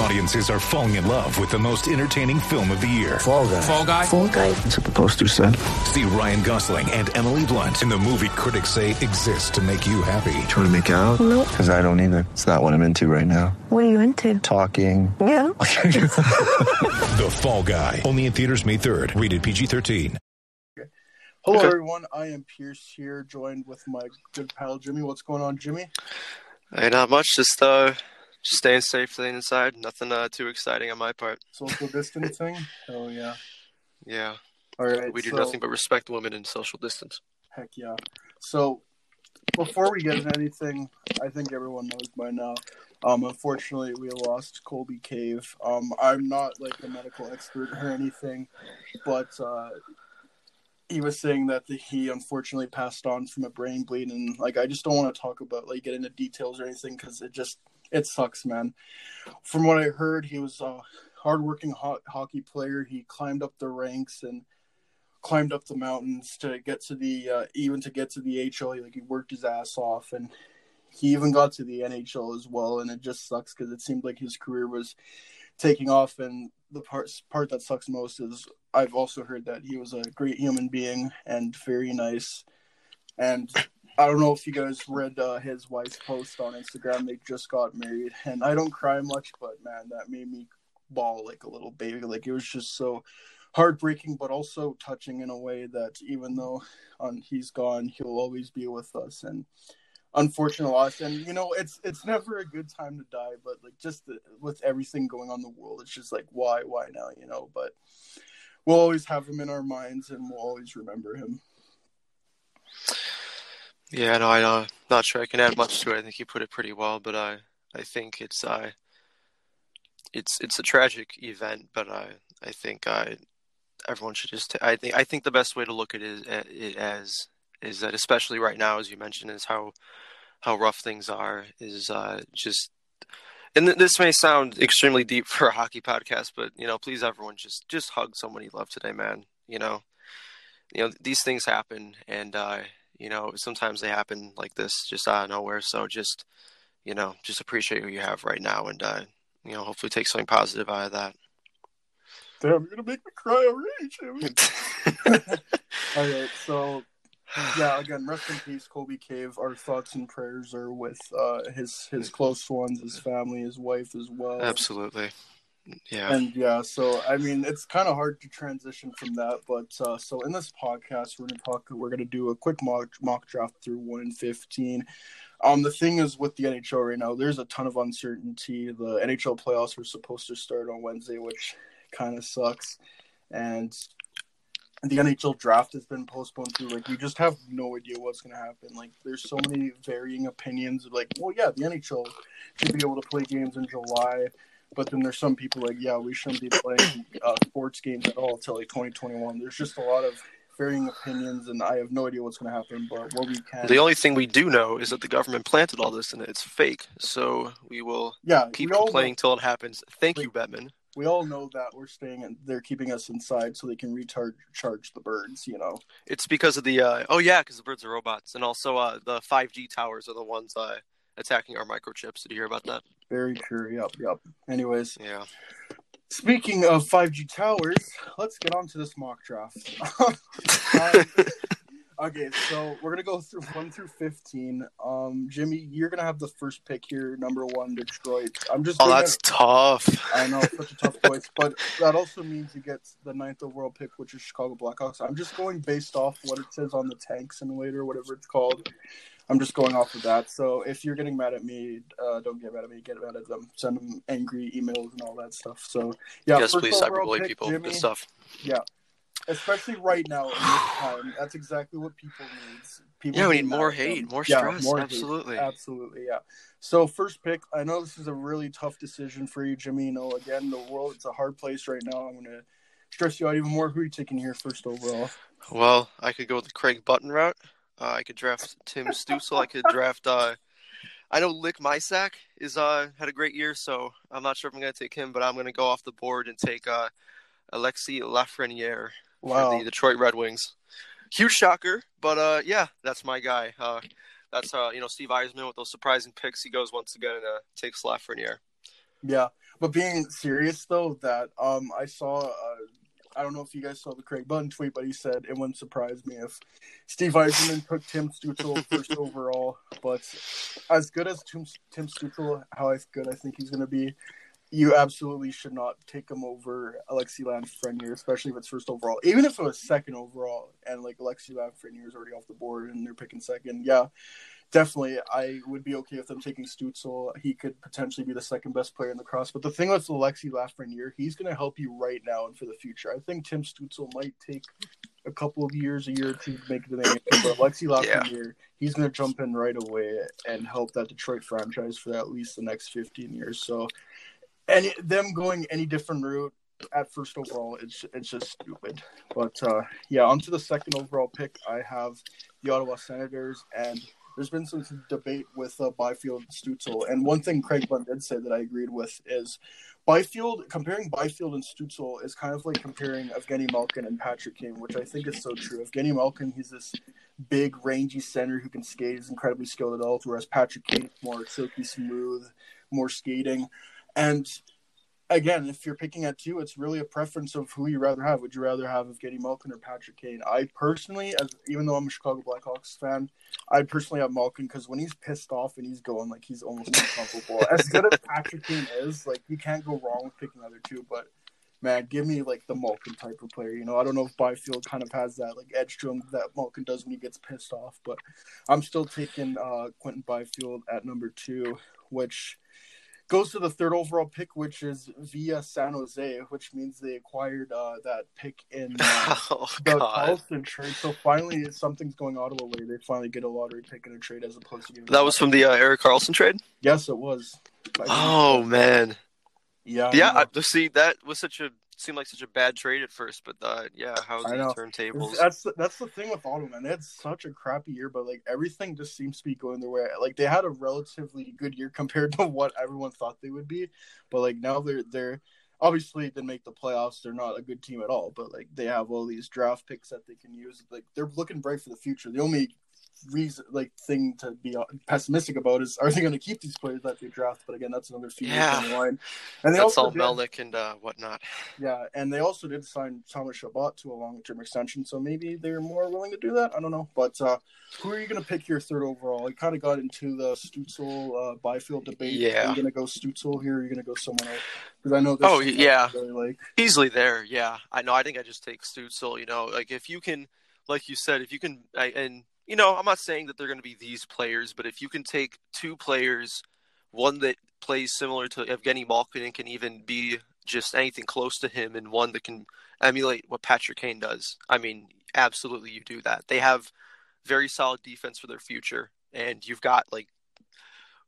Audiences are falling in love with the most entertaining film of the year. Fall guy. Fall Guy. Fall guy. That's what the poster said. See Ryan Gosling and Emily Blunt in the movie critics say exists to make you happy. Trying to make it out? Nope. Because I don't either. It's not what I'm into right now. What are you into? Talking. Yeah. The Fall Guy. Only in theaters May 3rd. Rated PG-13. Hello, everyone. I am Pierce here, joined with my good pal Jimmy. What's going on, Jimmy? Hey, not much. Just uh, just staying safe, staying inside. Nothing uh, too exciting on my part. Social distancing? Oh yeah. Yeah, All right. we do so- nothing but respect women and social distance. Heck yeah. So before we get into anything, I think everyone knows by now. Um, unfortunately, we lost Colby Cave. Um, I'm not like a medical expert or anything, but uh, he was saying that the, he unfortunately passed on from a brain bleed, and like I just don't want to talk about like get into details or anything because it just it sucks, man. From what I heard, he was a hardworking ho- hockey player. He climbed up the ranks and climbed up the mountains to get to the uh, even to get to the HL. Like he worked his ass off, and he even got to the NHL as well. And it just sucks because it seemed like his career was taking off. And the part part that sucks most is I've also heard that he was a great human being and very nice. And I don't know if you guys read uh, his wife's post on Instagram. They just got married, and I don't cry much, but man, that made me bawl like a little baby. Like it was just so heartbreaking, but also touching in a way that even though um, he's gone, he'll always be with us. And unfortunate loss. And you know, it's it's never a good time to die, but like just the, with everything going on in the world, it's just like why, why now? You know, but we'll always have him in our minds, and we'll always remember him. Yeah, no, I'm not sure I can add much to it. I think you put it pretty well, but I I think it's uh, it's it's a tragic event, but I I think I everyone should just I think I think the best way to look at it, as is that especially right now, as you mentioned, is how how rough things are. Is uh, just and th- this may sound extremely deep for a hockey podcast, but you know, please everyone just just hug someone you love today, man. You know, you know these things happen, and uh, you know sometimes they happen like this just out of nowhere. So just you know, just appreciate who you have right now, and uh, you know, hopefully take something positive out of that. Damn, you're gonna make me cry already, Jimmy. All right, so yeah, again, rest in peace, Colby Cave. Our thoughts and prayers are with uh, his his close ones, his family, his wife as well. Absolutely, yeah. And yeah, so I mean, it's kind of hard to transition from that, but uh, so in this podcast, we're gonna talk. We're gonna do a quick mock mock draft through one in fifteen. Um, the thing is with the NHL right now, there's a ton of uncertainty. The NHL playoffs were supposed to start on Wednesday, which kind of sucks, and the NHL draft has been postponed too. Like we just have no idea what's gonna happen. Like there's so many varying opinions. Like, well, yeah, the NHL should be able to play games in July, but then there's some people like, yeah, we shouldn't be playing uh, sports games at all until like 2021. There's just a lot of varying opinions, and I have no idea what's gonna happen. But what we can, The only thing we do know is that the government planted all this and it's fake. So we will yeah, keep we complaining till it happens. Thank you, Batman. we all know that we're staying and they're keeping us inside so they can recharge charge the birds. You know. It's because of the uh, oh yeah, because the birds are robots, and also uh, the 5G towers are the ones uh, attacking our microchips. Did you hear about that? Very true. Yep. Yep. Anyways, Yeah. Speaking of 5G towers, let's get on to this mock draft. Um, okay, so we're gonna go through one through fifteen. Um, Jimmy, you're gonna have the first pick here, number one, Detroit. I'm just. Oh, that's tough. I know it's such a tough choice, but that also means you get the ninth overall pick, which is Chicago Blackhawks. I'm just going based off what it says on the tanks and later, whatever it's called. I'm just going off of that. So if you're getting mad at me, uh, don't get mad at me. Get mad at them. Send them angry emails and all that stuff. So yeah, yes, please cyberbully people. Jimmy. Stuff. Yeah. especially right now in this time. That's exactly what people need. People Yeah, we need more at them. hate, more Yeah, stress. more hate. Absolutely. absolutely, yeah. So first pick, I know this is a really tough decision for you, Jimmy. You know, again, the world it's a hard place right now. I'm gonna stress you out even more. Who are you taking here first overall? Well, I could go with the Craig Button route. Uh, I could draft Tim Stutzel. I could draft. Uh, I know Lick Mysak is uh had a great year, so I'm not sure if I'm gonna take him, but I'm gonna go off the board and take uh, Alexi Lafreniere for the Detroit Red Wings. Huge shocker, but uh, yeah, that's my guy. Uh, that's uh, you know Steve Yzerman with those surprising picks. He goes once again and uh, takes Lafreniere. Yeah, but being serious though, that um, I saw. Uh, I don't know if you guys saw the Craig Button tweet, but he said it wouldn't surprise me if Steve Yzerman took Tim Stutzel first overall. But as good as Tim, Tim Stutzel, how good I think he's going to be, you absolutely should not take him over Alexi Lafreniere, especially if it's first overall. Even if it was second overall, and like Alexi Lafreniere is already off the board and they're picking second, yeah, definitely I would be okay with them taking Stutzel. He could potentially be the second best player in the cross. But the thing with Alexi Lafreniere, he's going to help you right now and for the future. I think Tim Stutzel might take a couple of years, a year or two to make the NHL, but Alexi Lafreniere, he's going to jump in right away and help that Detroit franchise for at least the next 15 years. So, and them going any different route at first overall, it's it's just stupid. But uh, yeah, onto the second overall pick, I have the Ottawa Senators, and there's been some debate with uh, Byfield Stutzel. And one thing Craig Bunn did say that I agreed with is Byfield, comparing Byfield and Stutzel is kind of like comparing Evgeny Malkin and Patrick Kane, which I think is so true. Evgeny Malkin, he's this big, rangy center who can skate, is incredibly skilled at all, whereas Patrick Kane is more silky smooth, more skating. And again, if you're picking at two, it's really a preference of who you rather have. Would you rather have of Evgeny Malkin or Patrick Kane? I personally, as even though I'm a Chicago Blackhawks fan, I personally have Malkin because when he's pissed off and he's going like he's almost incomparable. as good as Patrick Kane is, like you can't go wrong with picking the other two. But man, give me like the Malkin type of player. You know, I don't know if Byfield kind of has that like edge to him that Malkin does when he gets pissed off, but I'm still taking uh, Quinton Byfield at number two, which goes to the third overall pick, which is via San Jose, which means they acquired uh, that pick in uh, oh the Karlsson trade. So finally, something's going Ottawa way. They finally get a lottery pick in a trade as opposed to that was from the uh, Erik Karlsson trade. yes, it was. Oh man, yeah, yeah. I, see, that was such a seemed like such a bad trade at first, but uh, yeah, how's I the turntables? That's that's the thing with Ottawa, man. They had such a crappy year, but like everything just seems to be going their way. Like they had a relatively good year compared to what everyone thought they would be, but like now they're they're obviously didn't make the playoffs. They're not a good team at all, but like they have all these draft picks that they can use. Like they're looking bright for the future. The only reason like thing to be pessimistic about is are they going to keep these players that they draft? But again, that's another few years Yeah. down the line. And they That's also all did- Melnyk and uh, whatnot. yeah, and they also did sign Thomas Chabot to a long-term extension, so maybe they're more willing to do that. I don't know, but uh, who are you going to pick your third overall? I kind of got into the Stutzel uh, Byfield debate. Yeah. are you going to go Stutzel here? Or are you going to go someone else? Because I know. This Oh, yeah. Really like Easily there, yeah. I know. I think I just take Stutzel. You know, like if you can, like you said, if you can, I, and you know, I'm not saying that they're going to be these players, but if you can take two players, one that plays similar to Evgeny Malkin and can even be just anything close to him, and one that can emulate what Patrick Kane does. I mean, absolutely, you do that. They have very solid defense for their future, and you've got like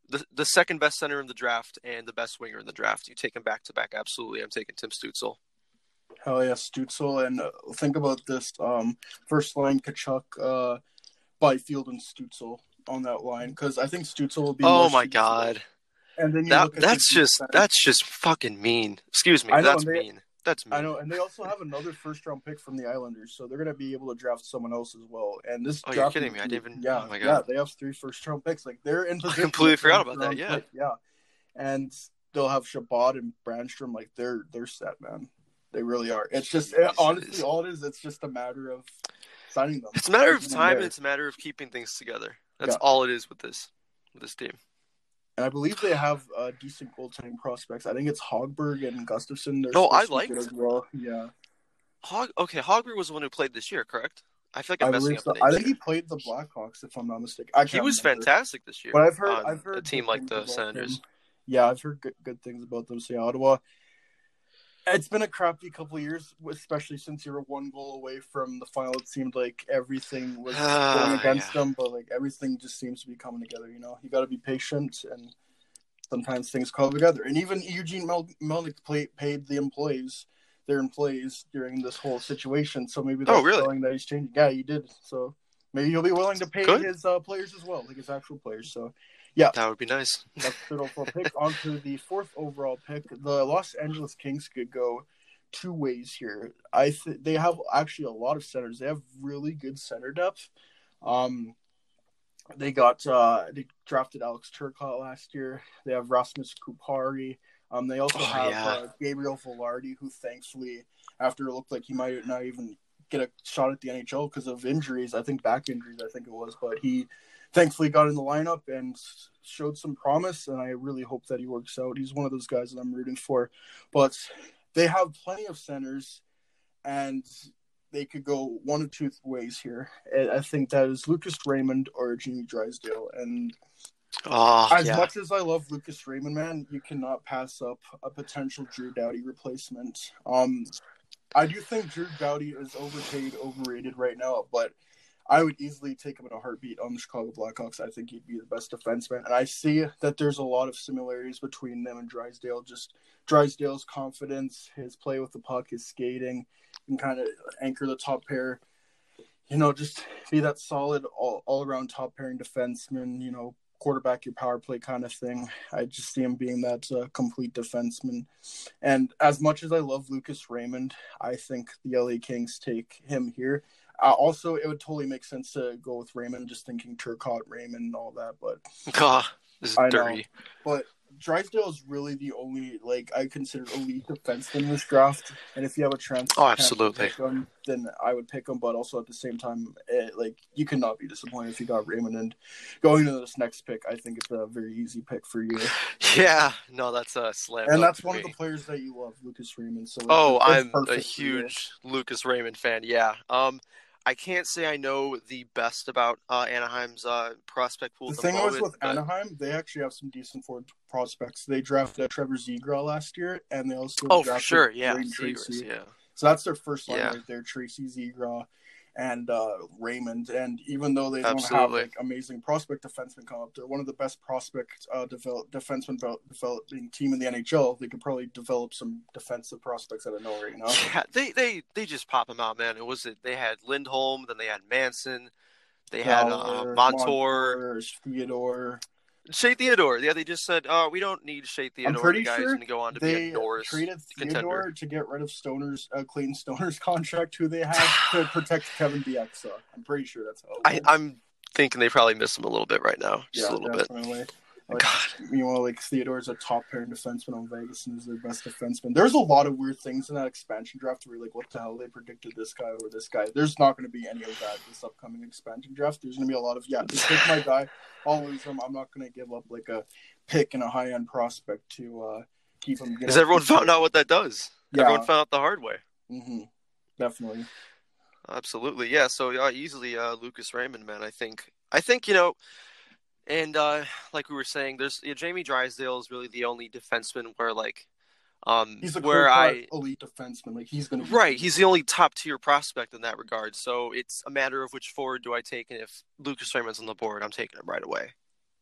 the the second best center in the draft and the best winger in the draft. You take them back to back. Absolutely, I'm taking Tim Stutzel. hell yeah, Stutzel, and uh, think about this: um, first line Tkachuk, uh, Byfield, and Stutzel on that line because I think Stutzel will be. Oh my Stutzel. god, And then you that look at that's just defense. that's just fucking mean. Excuse me, know, that's they- mean. That's mean. I know, and they also have another first round pick from the Islanders, so they're going to be able to draft someone else as well. And this, Oh, you're kidding me. I didn't even- Yeah, oh my yeah, God. they have three first round picks. Like they're in position. completely forgot about that, yeah. pick, yeah, and they'll have Chabot and Brännström. Like they're they're set, man. They really are. It's just Jeez, honestly all it is. It's just a matter of signing them. It's a matter of time, and it's a matter of keeping things together. That's Yeah. all it is with this with this team. And I believe they have uh, decent goaltending prospects. I think it's Hogberg and Gustavsson. They're No, I like to be liked- good as well. Yeah, Hog okay, Hogberg was the one who played this year, correct? I feel like I'm I messing up so. I think he played the Blackhawks, if I'm not mistaken. I He was remember. fantastic this year. But I've heard, I've heard a team like the Senators. them. Yeah, I've heard good, good things about them. So yeah, Ottawa. It's been a crappy couple of years, especially since you were one goal away from the final. It seemed like everything was Ah, going against yeah. them, but like everything just seems to be coming together. You know, you got to be patient, and sometimes things come together. And even Eugene Mel- Melnyk play- paid the employees their employees during this whole situation, so maybe that's Oh, really? showing that he's changing. Yeah, he did. So maybe he'll be willing to pay Good. his uh, players as well, like his actual players. So Yeah, that would be nice. that's the third overall pick. On to the fourth overall pick. The Los Angeles Kings could go two ways here. I th- they have actually a lot of centers. They have really good center depth. Um, they got uh, they drafted Alex Turcotte last year. They have Rasmus Kupari. Um, they also Oh, have yeah. uh, Gabriel Vilardi, who thankfully, after it looked like he might not even get a shot at the NHL because of injuries, I think back injuries, I think it was, but he thankfully got in the lineup and showed some promise, and I really hope that he works out. He's one of those guys that I'm rooting for. But they have plenty of centers, and they could go one of two ways here. And I think that is Lucas Raymond or Jamie Drysdale. And Oh, as yeah. much as I love Lucas Raymond, man, you cannot pass up a potential Drew Doughty replacement. Um, I do think Drew Doughty is overpaid, overrated right now, but I would easily take him in a heartbeat on the Chicago Blackhawks. I think he'd be the best defenseman, and I see that there's a lot of similarities between them and Drysdale. Just Drysdale's confidence, his play with the puck, his skating, and kind of anchor the top pair. You know, just be that solid all, all around top pairing defenseman. You know, quarterback your power play kind of thing. I just see him being that uh, complete defenseman. And as much as I love Lucas Raymond, I think the LA Kings take him here. Uh, also, it would totally make sense to go with Raymond, just thinking Turcotte, Raymond, and all that. But God, this is I know. dirty. but Drysdale is really the only like I consider elite defenseman in this draft. And if you have a chance, Oh, chance to absolutely. him, then I would pick him. But also at the same time, eh, like you cannot be disappointed if you got Raymond. And going into this next pick, I think it's a very easy pick for you. Yeah, no, that's a slam. And that's one of the players that you love, Lucas Raymond. So Oh, I'm a perfect for you. huge Lucas Raymond fan. Yeah. Um, I can't say I know the best about uh, Anaheim's uh, prospect pool. The the thing was with but- Anaheim, they actually have some decent forward prospects. They drafted Trevor Zegras last year, and they also Oh, for drafted sure. Yeah. Tracy. yeah. So that's their first line Yeah. right there: Tracy Zegra and uh, Raymond. And even though they don't have like amazing prospect defensemen come up, they're one of the best prospect uh, develop defenseman devel- developing team in the NHL. They could probably develop some defensive prospects out of nowhere. You know, Yeah, they they they just pop them out, man. It was it. They had Lindholm, then they had Manson, they had uh, Fowler, Montour, Theodore. Shea Theodore. Yeah, they just said, "Oh, we don't need Shea Theodore. pretty the guy's sure to go on to be They a Norris traded contender." Theodore to get rid of Stoner's uh, Clayton Stoner's contract, who they have to protect Kevin Bieksa. I'm pretty sure that's how. It I, I'm thinking they probably miss him a little bit right now, just a little bit. Like, God, you know, like Theodore's a top pairing defenseman on Vegas and is their best defenseman. There's a lot of weird things in that expansion draft where you're like, what the hell? They predicted this guy or this guy. There's not going to be any of that this upcoming expansion draft. There's going to be a lot of, yeah, just pick my guy. I'll lose him. I'm not going to give up like a pick and a high end prospect to uh, keep him. because everyone found out what that does. Yeah. Everyone found out the hard way. hmm Definitely. Absolutely, yeah. So uh, easily, uh, Lucas Raymond, man. I think, I think you know, and uh, like we were saying, there's yeah, Jamie Drysdale is really the only defenseman where like, um, He's a where I elite defenseman. Like he's going to be... right, he's the only top tier prospect in that regard. So it's a matter of which forward do I take, and if Lucas Raymond's on the board, I'm taking him right away.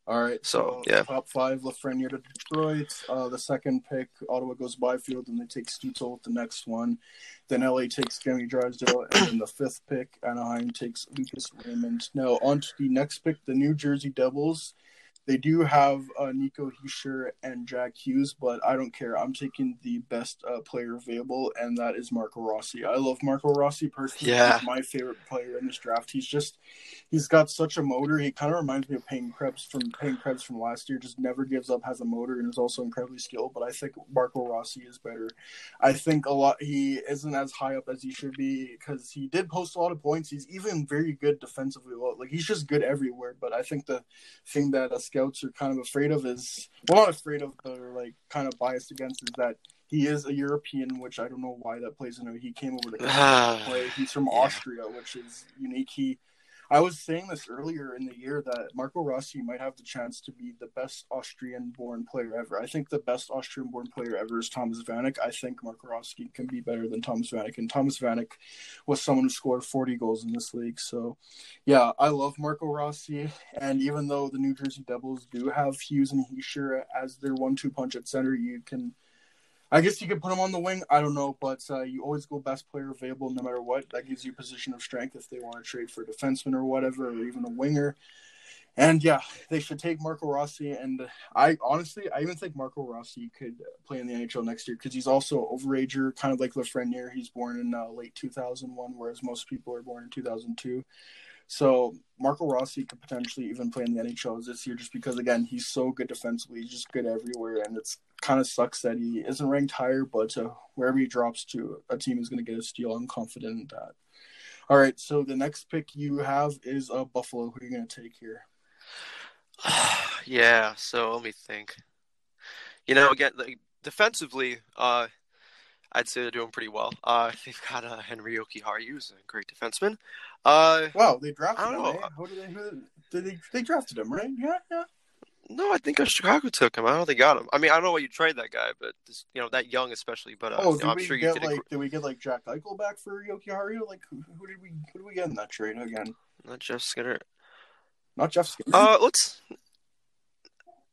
All right. So, yeah. Top five, Lafreniere to Detroit. Uh, the second pick, Ottawa goes Byfield, and they take Stutzel with the next one. Then LA takes Jamie Drysdale, and then the fifth pick, Anaheim takes Lucas Raymond. Now, on to the next pick, the New Jersey Devils. They do have uh, Nico Hischier and Jack Hughes, but I don't care. I'm taking the best uh, player available, and that is Marco Rossi. I love Marco Rossi personally. Yeah. He's my favorite player in this draft. He's just he's got such a motor. He kind of reminds me of Payne Krebs from Payne Krebs from last year. Just never gives up, has a motor, and is also incredibly skilled. But I think Marco Rossi is better. I think a lot. He isn't as high up as he should be because he did post a lot of points. He's even very good defensively. Well, like he's just good everywhere. But I think the thing that uh, scouts are kind of afraid of is well, not afraid of, but are like kind of biased against is that. He is a European, which I don't know why that plays into. He came over to play. He's from Yeah. Austria, which is unique. He I was saying this earlier in the year that Marco Rossi might have the chance to be the best Austrian-born player ever. I think the best Austrian-born player ever is Thomas Vanek. I think Marco Rossi can be better than Thomas Vanek, and Thomas Vanek was someone who scored 40 goals in this league. So, yeah, I love Marco Rossi, and even though the New Jersey Devils do have Hughes and Hischier as their one-two punch at center, you can I guess you could put him on the wing. I don't know, but uh, you always go best player available no matter what. That gives you a position of strength if they want to trade for a defenseman or whatever, or even a winger. And yeah, they should take Marco Rossi. And I honestly, I even think Marco Rossi could play in the NHL next year because he's also overager, kind of like Lafreniere. He's born in uh, late 2001, whereas most people are born in 2002. So Marco Rossi could potentially even play in the NHL this year, just because again he's so good defensively, he's just good everywhere, and it's kind of sucks that he isn't ranked higher. But uh, wherever he drops to, a team is going to get a steal. I'm confident in that. All right, so the next pick you have is uh, Buffalo. Who are you going to take here? yeah, so let me think. You know, again, like, defensively, uh, I'd say they're doing pretty well. Uh, they've got uh, Henri Jokiharju, who's a great defenseman. Uh, wow, they drafted I him. don't know. Eh? Who did they, who, did they? They drafted him, right? Yeah, yeah. no, I think uh, Chicago took him. I don't know if they got him. I mean, I don't know why you trade that guy, but this, you know that young especially. But uh, oh, you know, I'm sure you get like? agree- Did we get like Jack Eichel back for Jokiharju? Like, who, who did we? Who did we get in that trade again? Not Jeff Skinner. Not Jeff Skinner. Uh, let's.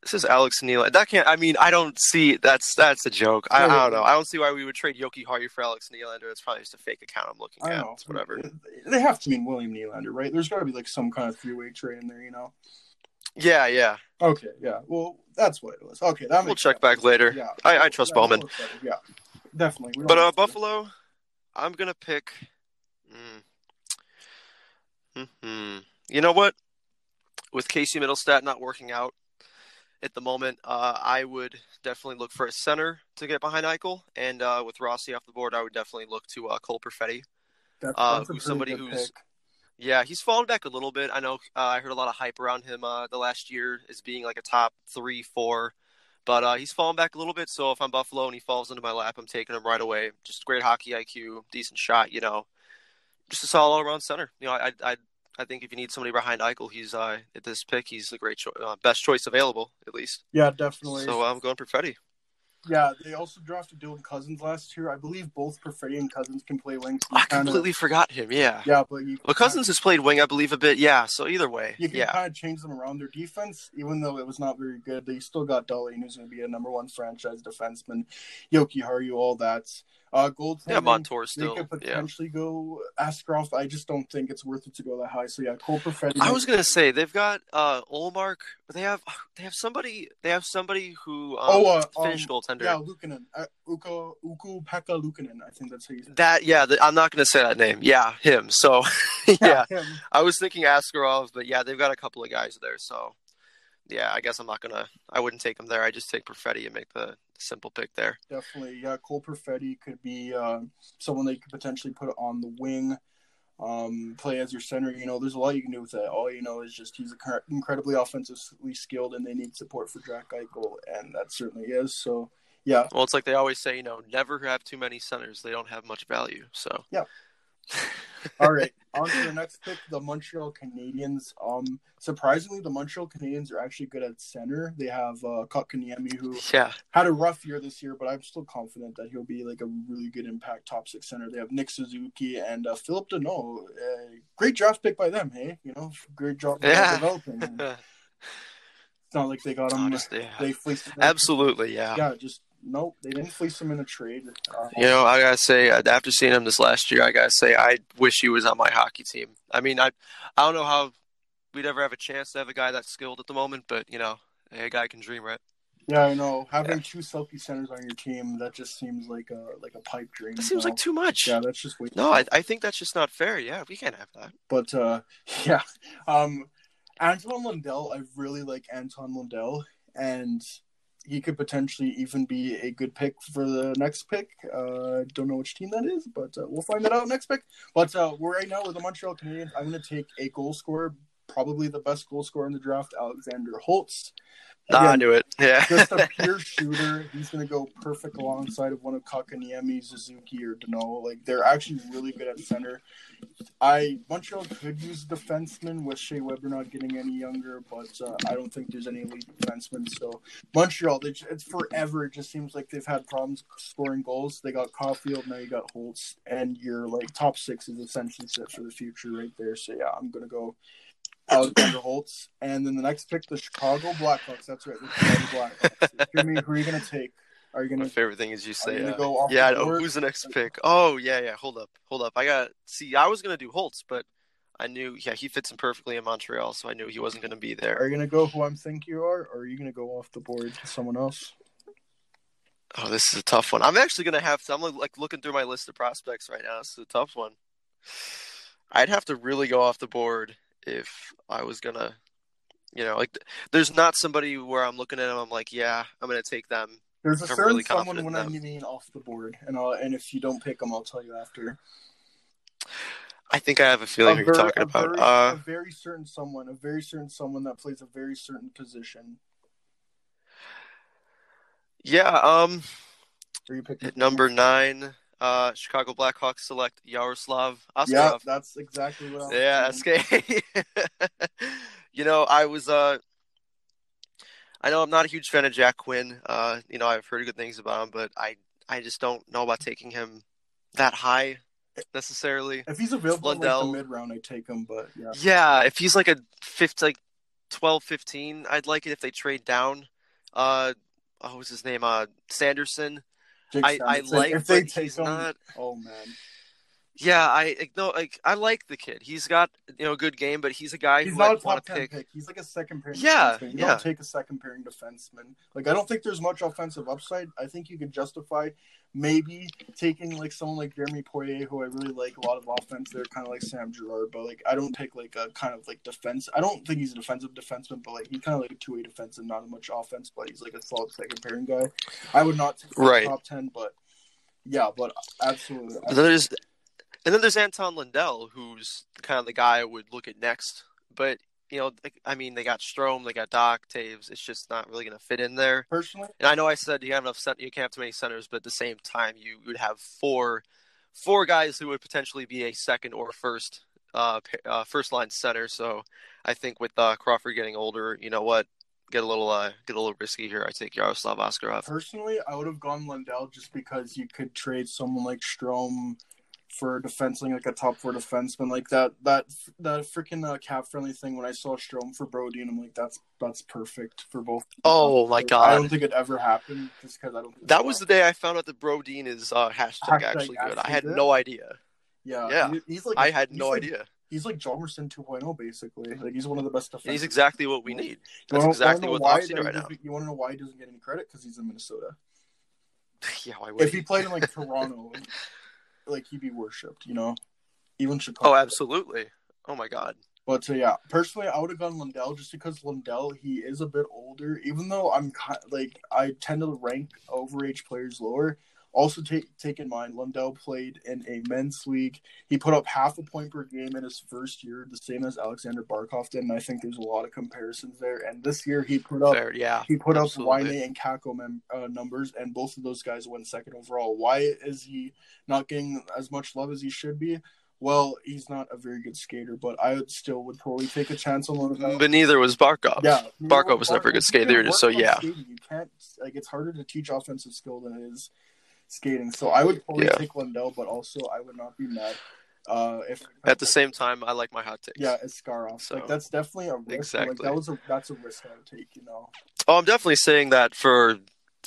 This is Alex Neal. That can't. I mean, I don't see. That's that's a joke. I, I don't know. I don't see why we would trade Jokiharju for Alex Nylander. It's probably just a fake account I'm looking at. It's whatever. They have to mean William Nylander, right? There's got to be like some kind of three-way trade in there, you know? Yeah, yeah. Okay, yeah. Well, that's what it was. Okay, that We'll check sense. back later. Yeah, I, I trust Bowman. we'll look at it. Yeah, definitely. But uh, Buffalo, I'm gonna pick. Mm, hmm You know what? With Casey Mittelstadt not working out at the moment, uh, I would definitely look for a center to get behind Eichel, and uh, with Rossi off the board, I would definitely look to uh, Cole Perfetti. That's, uh, that's who's somebody who's- pick. Yeah, he's fallen back a little bit. I know uh, I heard a lot of hype around him uh, the last year as being like a top three, four, but uh, he's fallen back a little bit. So if I'm Buffalo and he falls into my lap, I'm taking him right away. Just great hockey IQ, decent shot, you know, just a solid all around center. You know, I I I think if you need somebody behind Eichel, he's uh, at this pick, he's the great cho- uh, best choice available at least. Yeah, definitely. So I'm going Perfetti. yeah, they also drafted Dylan Cozens last year. I believe both Perfetti and Cozens can play wing. I kinda- completely forgot him. Yeah. Yeah, but you. Well, Cozens has played wing, I believe, a bit. Yeah. So either way, You can yeah. kind of change them around their defense, even though it was not very good. They still got Dahlin, who's going to be a number one franchise defenseman. Jokiharju, all that. Uh, gold. Yeah, Montour They still. could Yeah. potentially go Askarov. I just don't think it's worth it to go that high. So yeah, Cole Perfetti. I was gonna say they've got uh Ullmark. They have they have somebody they have somebody who um, Oh, uh, Finnish um, goaltender. Yeah, Luukkonen. Uh, Uko Uku Pekka Luukkonen. I think that's how you say. That yeah, the, I'm not gonna say that name. Yeah, him. So yeah, him. I was thinking Askarov, but yeah, they've got a couple of guys there. So yeah, I guess I'm not gonna. I wouldn't take him there. I just take Perfetti and make the simple pick there. Definitely, yeah. Cole Perfetti could be uh, someone they could potentially put on the wing, um, play as your center. You know, there's a lot you can do with that. All you know is just he's incre- incredibly offensively skilled, and they need support for Jack Eichel, and that certainly is. So, yeah, Well, it's like they always say, you know, never have too many centers. They don't have much value. So All right, on to the next pick, the Montreal Canadiens. Um, surprisingly, the Montreal Canadiens are actually good at center. They have uh, Kotkaniemi, who yeah, had a rough year this year, but I'm still confident that he'll be like a really good impact top six center. They have Nick Suzuki and uh, Phillip Danault. Uh, great draft pick by them, hey? You know, great job Yeah. developing. It's not like they got him. honestly, yeah. They fleeced absolutely, yeah. Yeah, just nope. They didn't fleece him in a trade. Uh, You know, I gotta say, uh, after seeing him this last year, I gotta say, I wish he was on my hockey team. I mean, I, I don't know how we'd ever have a chance to have a guy that's skilled at the moment, but you know, a guy can dream, right? yeah, I know. Having two Selke centers on your team that just seems like a like a pipe dream. That seems like too much. Yeah, that's just way. No, I, I think that's just not fair. Yeah, we can't have that. But uh, yeah, um, Anton Lundell, I really like Anton Lundell, and he could potentially even be a good pick for the next pick. Uh, don't know which team that is, but uh, we'll find that out next pick. But uh, we're right now with the Montreal Canadiens. I'm going to take a goal scorer, probably the best goal scorer in the draft, Alexander Holtz. Nah, I knew it. Yeah. just a pure shooter. He's going to go perfect alongside of one of Kotkaniemi, Suzuki, or Danault. Like they're actually really good at center. I Montreal could use a defenseman with Shea Weber not getting any younger, but uh, I don't think there's any elite defensemen. So Montreal, they, it's forever. It just seems like they've had problems scoring goals. They got Caufield, now you got Holtz, and your like top six is essentially set for the future right there. So yeah, I'm gonna go Alexander Holtz, and then the next pick, the Chicago Blackhawks. That's right, the Chicago Blackhawks. Jimmy, who are you gonna take? Are you gonna? favorite thing is you you say, gonna uh, go yeah. who's the next pick? Oh, yeah, yeah. Hold up, hold up. I got see. I was gonna do Holtz, but I knew, yeah, he fits in perfectly in Montreal, so I knew he wasn't gonna be there. Are you gonna go who I'm think you are, or are you gonna go off the board to someone else? Oh, this is a tough one. I'm actually gonna have to. I'm like looking through my list of prospects right now. This is a tough one. I'd have to really go off the board if I was gonna, you know, like there's not somebody where I'm looking at them. I'm like, yeah, I'm gonna take them. There's a I'm certain really someone when I them. mean off the board, and I'll, and if you don't pick them, I'll tell you after. I think I have a feeling a who you're talking about. very, Uh, a very certain someone, a very certain someone that plays a very certain position. yeah. Um, Are you picking number nine, uh, Chicago Blackhawks select Yaroslav Yeah, that's exactly what I'm. Yeah, thinking. SK. you know, I was uh I know I'm not a huge fan of Jack Quinn. Uh, you know, I've heard good things about him, but I I just don't know about taking him that high necessarily. If he's available in like the mid round, I take him. But yeah, Yeah, if he's like a fifth like 12 15, I'd like it if they trade down. Uh oh, what was his name? Uh Sanderson. Jake I, I like if they take he's him. not Oh man, yeah, I no like I like the kid. He's got you know a good game, but he's a guy he's who not I a want top to ten pick. pick. He's like a second pairing. Yeah, defenseman. You yeah. don't take a second pairing defenseman. Like I don't think there's much offensive upside. I think you could justify maybe taking like someone like Jeremy Poirier, who I really like a lot of offense. They're kind of like Sam Girard, but like I don't take like a kind of like defense. I don't think he's a defensive defenseman, but like he's kind of like a two way defensive, not as much offense, but he's like a solid second pairing guy. I would not take Right. top ten, but yeah, but absolutely. Then there's and then there's Anton Lindell, who's kind of the guy I would look at next. But you know, I mean, they got Strome, they got Dach, Toews. It's just not really going to fit in there. Personally, And I know I said you have enough cent- you can't have too many centers, but at the same time, you would have four four guys who would potentially be a second or first uh, uh first line center. So I think with uh, Crawford getting older, you know what, get a little uh, get a little risky here. I take Yaroslav Askarov. Personally, I would have gone Lindell just because you could trade someone like Strome for defensing like a top four defenseman like that. That that freaking uh, cap friendly thing when I saw Strome for Brody and I'm like that's that's perfect for both. Oh, my Like, God. I don't think it ever happened just because I don't. think That was the day I found out that Brodin is uh, hashtag, Hashtag actually good. I had good? no idea. yeah yeah. he- He's like I had no like- idea. He's like Hjalmarsson 2.0 basically. Like he's one of the best defenders. he's exactly what we need. That's exactly what why need right now. You want to know why he doesn't get any credit? Because he's in Minnesota. yeah, why would If he played in like Toronto, like he'd be worshipped. You know, even Chicago. Oh, absolutely. Oh my God. But uh, yeah, personally, I would have gone Lundell just because Lundell he is a bit older. Even though I'm like I tend to rank overage players lower. Also, take take in mind Lundell played in a men's league. He put up half a point per game in his first year, the same as Alexander Barkov did. And I think there's a lot of comparisons there. And this year he put up Fair, yeah. he put absolutely. up Wine and Kakko mem- uh, numbers, and both of those guys went second overall. Why is he not getting as much love as he should be? Well, he's not a very good skater, but I would still would totally take a chance on Lundell. But neither was Barkov. Yeah, Barkov was never a good skater, so yeah. skating. You can't like it's harder to teach offensive skill than it is skating. So I would totally Yeah. take Lundell, but also I would not be mad uh, if At the same time, I like my hot takes. yeah, it's Scaroff. So, like that's definitely a risk. Like exactly. that was a that's a risk I would take. You know. Oh, I'm definitely saying that for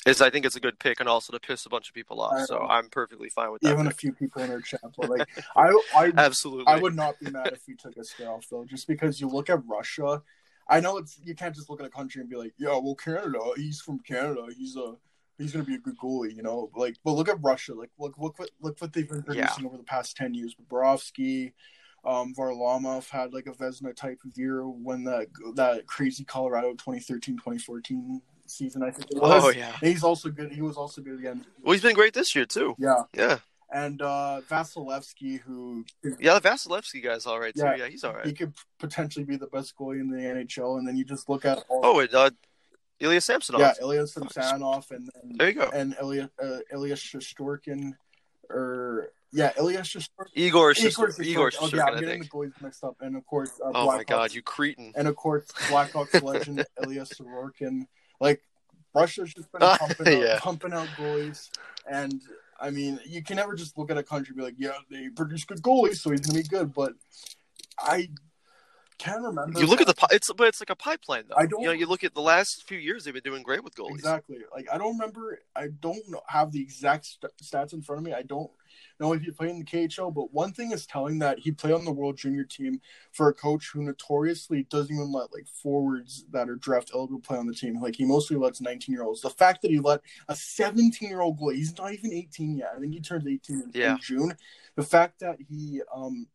is I think it's a good pick and also to piss a bunch of people off. I So. I'm perfectly fine with that. Even a few people in our chat, but like I, I, Absolutely. I would not be mad if we took Askarov though, just because you look at Russia. I know it's you can't just look at a country and be like, yeah, well, Canada, he's from Canada, he's a he's gonna be a good goalie, you know. Like, but look at Russia, like look look what look what they've been Yeah. producing over the past ten years. Bobrovsky, um, Varlamov had like a Vezina type of year when that that crazy Colorado 2013-2014 season, I think it was. Oh yeah. And he's also good. He was also good again. Well, he's been great this year too. Yeah. Yeah. and uh, Vasilevskiy, who Yeah, the Vasilevskiy guy's all right too. Yeah, Yeah, he's all right. he could potentially be the best goalie in the NHL. And then you just look at all, Oh, and uh, Ilya Samsonov. yeah, Ilya Samsonov and and, There you go. and Ilya uh, Ilya Shesterkin, or yeah, Ilya Shesterkin. Igor Igor Shostur- Igor Shesterkin. Oh, yeah, I'm I getting think. the goalies mixed up. And of course, uh, Oh my Blackhawks- God, you cretin. And of course, Blackhawks legend Ilya Sorokin. Like Russia's just been pumping, out, yeah. pumping out goalies, and I mean, you can never just look at a country and be like, yeah, they produce good goalies, so he's gonna be good. But I can't remember. You look at the it's but it's like a pipeline though. I don't- You know, you look at the last few years they've been doing great with goalies. Exactly. Like I don't remember. I don't have the exact st- stats in front of me. I don't know if he played in the KHL, but one thing is telling that he played on the World Junior team for a coach who notoriously doesn't even let like forwards that are draft eligible play on the team. Like he mostly lets 19 year olds. The fact that he let a 17 year old goalie, he's not even 18 yet. I think he turns 18 in, Yeah. in June. The fact that he um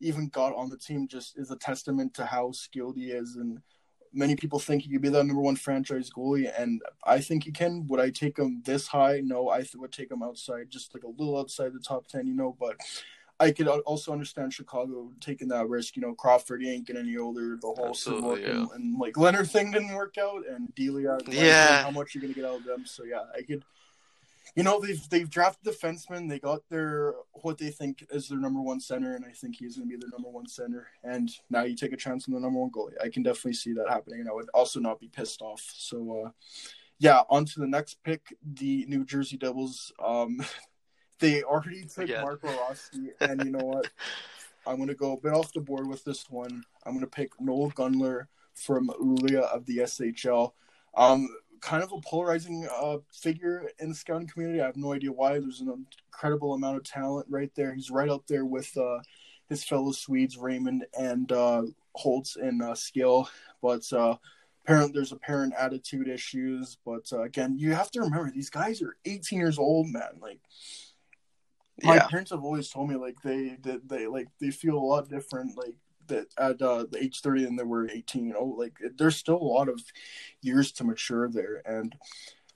even got on the team just is a testament to how skilled he is and many people think he could be the number one franchise goalie, and I think he can. Would I take him this high? No, I th- would take him outside, just like a little outside the top ten, you know. But I could also understand Chicago taking that risk. You know, Crawford he ain't getting any older. The whole Absolutely, Sorokin and, and like Leonard thing didn't work out, and Delia. Yeah. how much you're gonna get out of them? So yeah, I could. You know they've they've drafted defensemen. They got their what they think is their number one center, and I think he's going to be their number one center. And now you take a chance on the number one goalie. I can definitely see that happening, and I would also not be pissed off. So, uh, yeah, on to the next pick, the New Jersey Devils. Um, they already took Again. Marco Rossi, and you know what? I'm going to go a bit off the board with this one. I'm going to pick Noel Gunler from Luleå of the SHL. Um, kind of a polarizing uh, figure in the scouting community. I have no idea why. There's an incredible amount of talent right there. He's right up there with uh, his fellow Swedes, Raymond and uh, Holtz in uh, skill. But uh, apparently, there's apparent attitude issues. But uh, again, you have to remember these guys are 18 years old, man. Like my Yeah. parents have always told me, like they they, they like they feel a lot different, like that at uh, the age 30 than they were 18. You know, like there's still a lot of years to mature there. And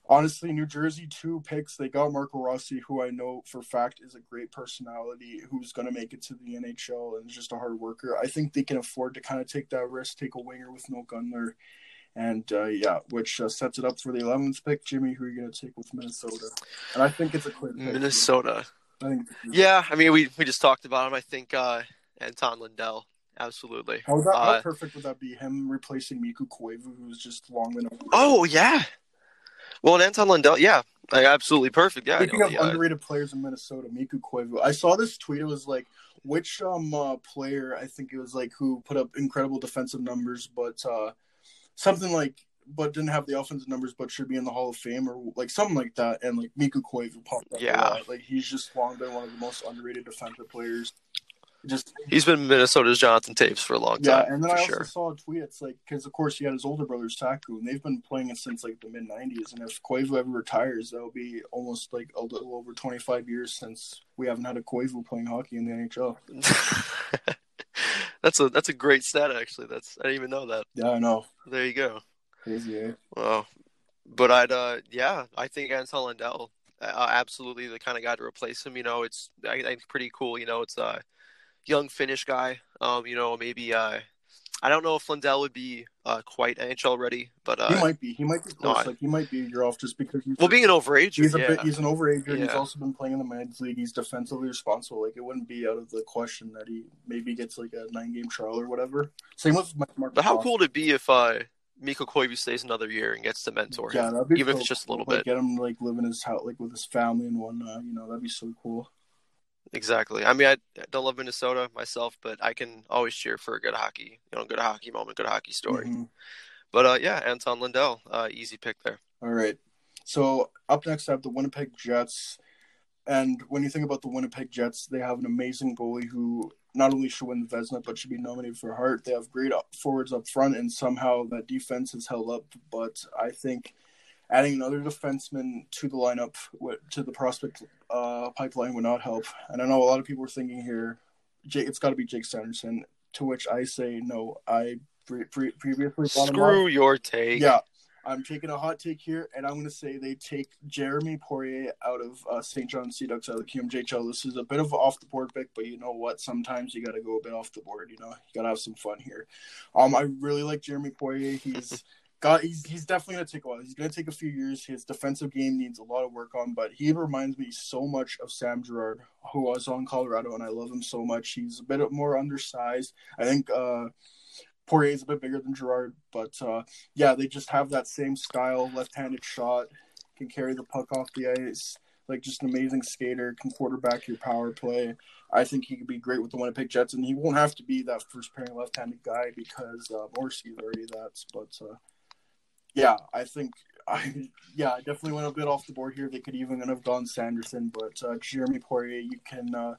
honestly, New Jersey two picks. They got Marco Rossi, who I know for fact is a great personality, who's going to make it to the NHL and is just a hard worker. I think they can afford to kind of take that risk, take a winger with no Gunler. And uh, yeah, which uh, sets it up for the 11th pick. Jimmy, who are you going to take with Minnesota? And I think it's a clear pick. Minnesota. I think it's a clear Yeah, I mean we we just talked about him. I think uh Anton Lindell. Absolutely. How, that, how Uh, perfect would that be? Him replacing Mikko Koivu, who's just long been. Oh yeah. Well, and Anton Lindell, yeah, like, absolutely perfect. Yeah, Speaking of uh, underrated players in Minnesota, Mikko Koivu. I saw this tweet. It was like, which um uh, player? I think it was like who put up incredible defensive numbers, but uh something like, but didn't have the offensive numbers, but should be in the Hall of Fame or like something like that. And like Mikko Koivu popped up. Yeah. like he's just long been one of the most underrated defensive players. Just he's been Minnesota's Jonathan Toews for a long Yeah, time. and then I also sure. saw a tweet. It's like because of course he had his older brother Saku, and they've been playing it since like the mid '90s. And if Koivu ever retires, that'll be almost like a little over 25 years since we haven't had a Koivu playing hockey in the NHL. that's a that's a great stat actually. That's I didn't even know that. Yeah, I know, There you go. crazy. Eh? Well, but I'd uh yeah, I think Anton Lindell uh, absolutely the kind of guy to replace him. You know, it's I, I think pretty cool. You know, it's a young Finnish guy. Um, you know, maybe uh, I don't know if Lindell would be uh quite NHL ready, but He uh, might be. He might be no, close. I- like he might be a year off just because he's well, being an overager, he's a yeah. bit. He's an overager. and He's also been playing in the men's league. He's defensively responsible. Like it wouldn't be out of the question that he maybe gets like a nine game trial or whatever. Same with Mark. But how cool would it be if uh, Mikko Koivu stays another year and gets to mentor Yeah, him, that'd be even if it's just a little cool. bit? Like, get him like living his house, like with his family and whatnot. You know, that'd be so cool. Exactly. I mean, I don't love Minnesota myself, but I can always cheer for a good hockey, you know, good hockey moment, good hockey story. Mhm. But uh, yeah, Anton Lindell, uh, easy pick there. All right. So up next, I have the Winnipeg Jets. And when you think about the Winnipeg Jets, they have an amazing goalie who not only should win the Vezina, but should be nominated for Hart. They have great up- forwards up front, and somehow that defense has held up. But I think adding another defenseman to the lineup, to the prospect uh, pipeline, would not help. And I know a lot of people are thinking here, Jake, it's got to be Jake Sanderson. To which I say no. I pre- pre- previously. Screw your take. Yeah, I'm taking a hot take here, and I'm going to say they take Jeremy Poirier out of uh, St. John Sea Dogs out of the QMJHL. This is a bit of an off the board pick, but you know what? Sometimes you got to go a bit off the board. You know, you got to have some fun here. Um, I really like Jeremy Poirier. He's got he's he's definitely to take a while. He's to take a few years. His defensive game needs a lot of work on, but he reminds me so much of Sam Girard, who was on Colorado, and I love him so much. He's a bit more undersized. I think. uh Poirier is a bit bigger than Gerard, but uh, yeah, they just have that same style, left-handed shot, can carry the puck off the ice, like just an amazing skater, can quarterback your power play. I think he could be great with the Winnipeg Jets, and he won't have to be that first pairing left-handed guy because uh, Morrissey's already that. But uh, yeah, I think I yeah, I definitely went a bit off the board here. They could even have gone Sanderson, but uh, Jeremy Poirier, you can uh,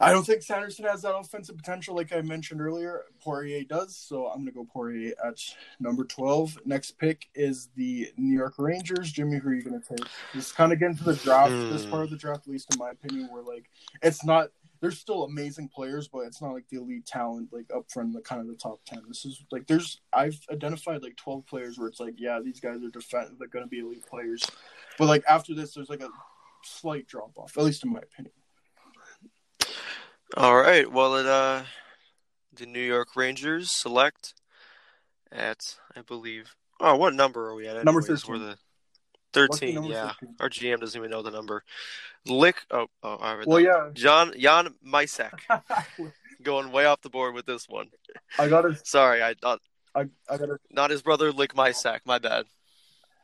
I don't think Sanderson has that offensive potential like I mentioned earlier. Poirier does, so I'm going to go Poirier at number 12. Next pick is the New York Rangers. Jimmy, who are you going to take? Just kind of getting to the draft, this part of the draft, at least in my opinion, where like it's not. There's still amazing players, but it's not like the elite talent like up front, the kind of the top ten. This is like there's I've identified like 12 players where it's like yeah these guys are defend they're going to be elite players, but like after this there's like a slight drop off, at least in my opinion. All right. Well, it uh, the New York Rangers select at I believe. Oh, what number are we at? Number anyways? 13. We're the Lucky thirteen. Yeah, 13. our GM doesn't even know the number. Lick. Oh, oh, I Well, yeah, John Jan Mysak going way off the board with this one. I got it. Sorry, I not I, I got it. not his brother Lick Mysak. My bad.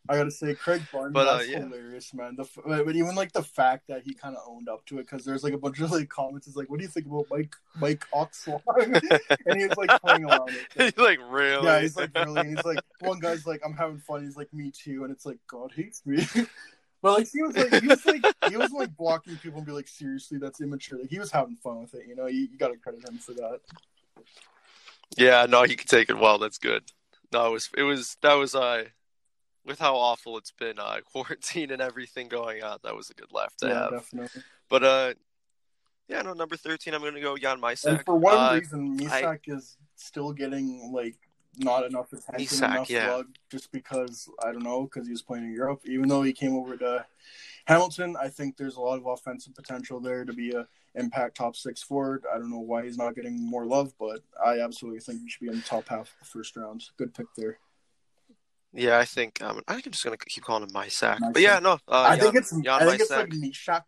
I gotta say, Craig Barnes, But, uh, that's yeah. hilarious, man. The but even like the fact that he kind of owned up to it, because there's like a bunch of like comments. Is like, what do you think about Mike Mike Oxlong? and he was like playing around with it. He's like really. Yeah, he's like really. He's like, one guy's like, I'm having fun. He's like, me too. And it's like, God hates me. but like, he was like, he was like, he was like blocking people and be like, seriously, that's immature. Like, he was having fun with it. You know, you, you got to credit him for that. Yeah, no, he can take it well. That's good. No, it was it was that was uh with how awful it's been uh quarantine and everything going on. That was a good laugh to yeah, have. definitely. But uh, yeah, no, number thirteen. I'm gonna go Jan And Mysak. for one Uh, reason, Misak is still getting like not enough attention, Isak, enough yeah. love, just because I don't know, because he was playing in Europe. Even though he came over to Hamilton, I think there's a lot of offensive potential there to be a impact top six forward. I don't know why he's not getting more love, but I absolutely think he should be in the top half of the first round. Good pick there. Yeah, I think um, I think I'm just gonna keep calling him Mysak. Mysak. But yeah, no, uh, I think it's Jan I think it's Mysak. like Mishak.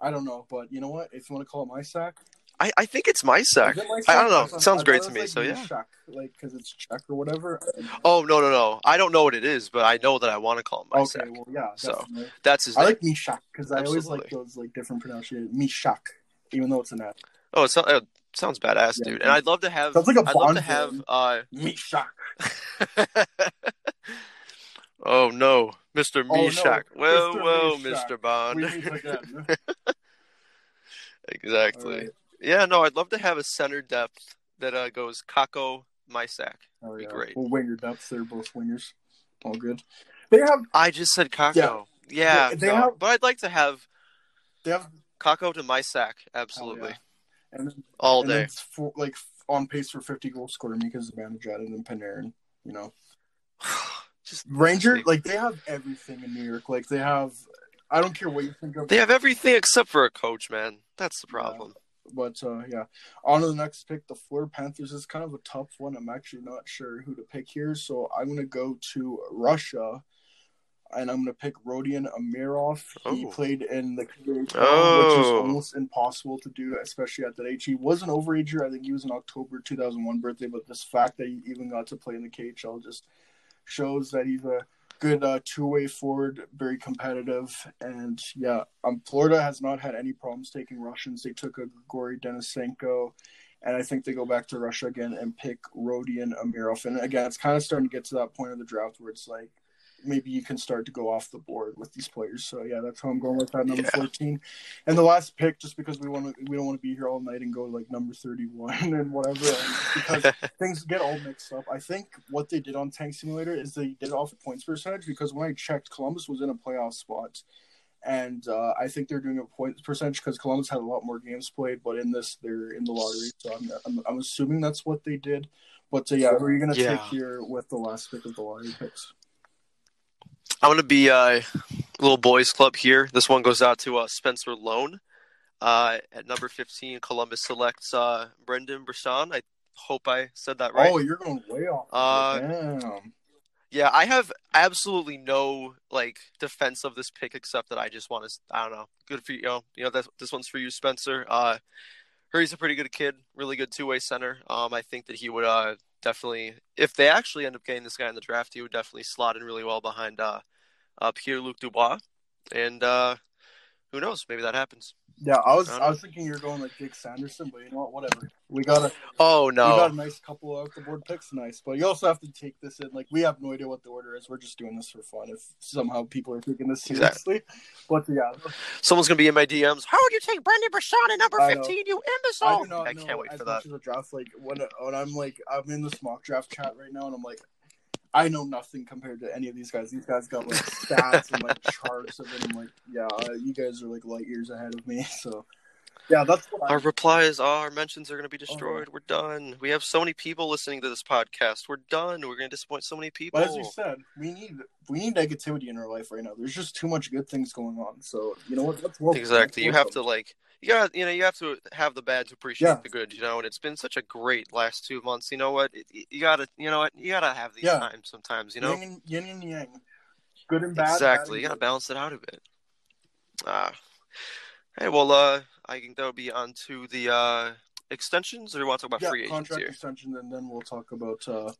I don't know, but you know what? If you want to call it Mysak, I, I think it's Mysak. It? I don't know. It sounds I great to me. was So yeah. Mishak, like because it's Czech or whatever. Oh no no no! I don't know what it is, but I know that I want to call him Mysak. Okay, well, yeah, So, definitely. That's his Name. I like Mishak because I always like those like different pronunciations. Mishak, even though it's an F. Oh, it, so, it sounds badass, Yeah. dude. And I'd love to have. Sounds like a I'd love to have. Uh, Mishak. oh no, Mr. Oh, no, Well, Whoa, Mr. whoa, Mishak. Mr. Bond. We meet again. exactly. Right. Yeah, no, I'd love to have a center depth that uh, goes Kakko Mysak. Oh, Be yeah. great. Well, winger depth. They're both wingers. All good. They have I just said Kakko. Yeah, They- they no, have- but I'd like to have they have Kakko to Mysak. Absolutely, Oh, yeah. and, all and day. it's for, like on pace for 50 goal scorer because Zibanejad and Panarin. You know, just Ranger They- like they have everything in New York. Like they have. I don't care what you think of. they have everything except for a coach, man. That's the problem. But uh, yeah, on to the next pick. The Florida Panthers is kind of a tough one. I'm actually not sure who to pick here, so I'm gonna go to Russia, and I'm gonna pick Rodion Amirov. He Oh. played in the KHL, which is Oh. almost impossible to do, especially at that age. He was an overager. I think he was an October 2001 birthday, but this fact that he even got to play in the KHL just shows that he's a good uh, two-way forward, very competitive, and yeah, um, Florida has not had any problems taking Russians. They took a Grigory Denisenko, and I think they go back to Russia again and pick Rodion Amirov. And again, it's kind of starting to get to that point of the draft where it's like maybe you can start to go off the board with these players. So yeah, that's how I'm going with that number Yeah. 14. And the last pick, just because we want to, we don't want to be here all night and go like number 31 and whatever, and because things get all mixed up. I think what they did on Tank Simulator is they did it off of points percentage because when I checked, Columbus was in a playoff spot. And uh, I think they're doing a points percentage because Columbus had a lot more games played, but in this they're in the lottery. So I'm, I'm, I'm assuming that's what they did. But uh, yeah, who are you going to Yeah. take here with the last pick of the lottery picks? I'm gonna be uh, a little boys club here. This one goes out to uh, Spencer Lone. Uh, at number 15, Columbus selects uh, Brendan Brisson. I hope I said that right. Oh, you're going way off. Uh, Damn. Yeah, I have absolutely no like defense of this pick except that I just want to. I don't know. Good for you. You know, you know that this one's for you, Spencer. Uh, he's a pretty good kid, really good two way center. Um, I think that he would uh definitely, if they actually end up getting this guy in the draft, he would definitely slot in really well behind uh, uh Pierre Luc Dubois, and uh, who knows, maybe that happens. Yeah, I was I I, was thinking you're going like Jake Sanderson, but you know what? Whatever. We got a Oh no, we got a nice couple of the board picks, nice. But you also have to take this in. Like we have no idea what the order is. We're just doing this for fun. If somehow people are taking this seriously, Exactly. but yeah, someone's gonna be in my DMs. How would you take Brendan Brisson at number fifteen? You I imbecile! do not I know can't wait for much that. as a draft. Like when when I'm like I'm in this mock draft chat right now, and I'm like. I know nothing compared to any of these guys. These guys got like stats and like charts of it. I'm like, yeah, uh, you guys are like light years ahead of me. So, yeah, that's what I Our replies, our mentions are going to be Uh-huh. destroyed. We're done. We have so many people listening to this podcast. We're done. We're going to disappoint so many people. But as you said, we need we need negativity in our life right now. There's just too much good things going on. So you know what? Let's exactly. You have to like, you got, you know, you have to have the bad to appreciate Yeah. the good. You know, and it's been such a great last two months. You know what? You got to, you know what? You got to have these Yeah. times sometimes. You know, yin and, yin and yang, good and bad. exactly. bad You got to and balance it out a bit. Ah. Hey, well, uh, I think that'll be on to the uh extensions, or you want to talk about good. free yeah, agents contract here? extension, and then we'll talk about uh,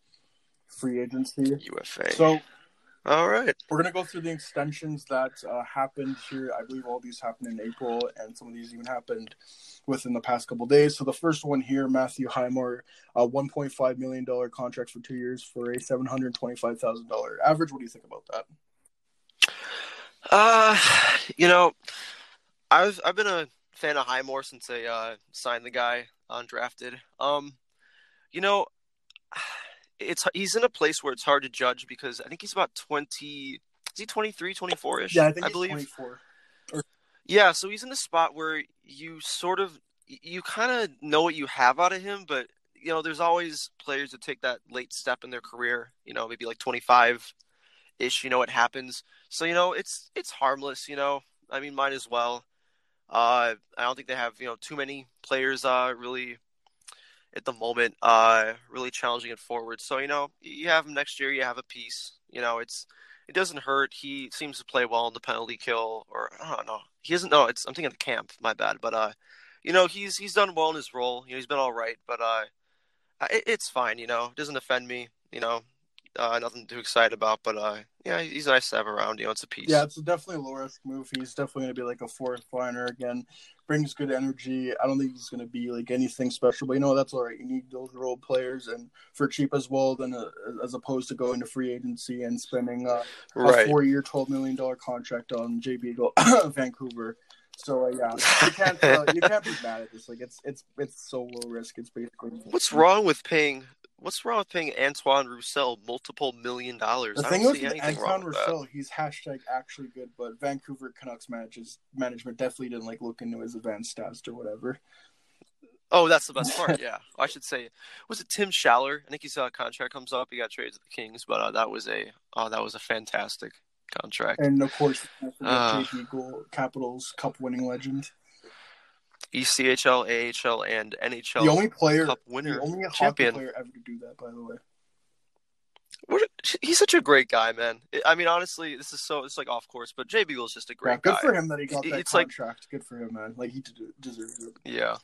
free agency. UFA. So all right. we're gonna go through the extensions that uh, happened here. I believe all these happened in April, and some of these even happened within the past couple days. So the first one here, Matthew Highmore, a one point five million dollar contract for two years for a seven hundred twenty five thousand dollar average. What do you think about that? Uh, you know, I've I've been a fan of Highmore since they uh, signed the guy undrafted. Um, you know, it's he's in a place where it's hard to judge because I think he's about twenty. Is he 23, 24 ish? Yeah, I think I he's believe. twenty four. Yeah, so he's in a spot where you sort of you kind of know what you have out of him, but you know, there's always players that take that late step in their career. You know, maybe like 25 ish. You know, it happens. So you know, it's it's harmless. You know, I mean, might as well. Uh, I don't think they have you know too many players uh really at the moment uh really challenging it forward. So you know, you have him next year. You have a piece. You know, it's it doesn't hurt. He seems to play well in the penalty kill, or I don't know. He isn't. No, it's I'm thinking of the camp. My bad. But uh, you know, he's he's done well in his role. You know, he's been all right. But uh, it, it's fine. You know, it doesn't offend me. You know, uh, nothing too excited about. But uh, yeah, he's nice to have around. You know, it's a piece. Yeah, it's definitely a low risk move. He's definitely going to be like a fourth liner again. Brings good energy. I don't think he's going to be like anything special, but you know that's all right. You need those role players and for cheap as well, than uh as opposed to going to free agency and spending uh, a four-year, twelve million dollar contract on J. Beagle, Vancouver. So uh, yeah, you can't uh, you can't be mad at this. Like it's it's it's so low risk. It's basically What's wrong with paying? What's wrong with paying Antoine Roussel multiple million dollars? The I don't see with anything wrong Anton with that. Roussel, he's hashtag actually good, but Vancouver Canucks manages management definitely didn't like look into his advanced stats or whatever. Oh, that's the best part. Yeah, I should say. Was it Tim Schaller? I think his uh, contract comes up. He got traded to the Kings, but uh, that was a oh, that was a fantastic contract. And of course, don't forget. Jay Beagle, Capitals Cup winning legend. ECHL, AHL, and NHL. the only player, Cup winner, the only hockey champion. player ever to do that. By the way, What he's such a great guy, man. I mean, honestly, this is so it's like off course, but Jay Beagle's just a yeah, great good guy. Good for him that he got that It's like- contract. good for him, man. Like he deserves it. Yeah,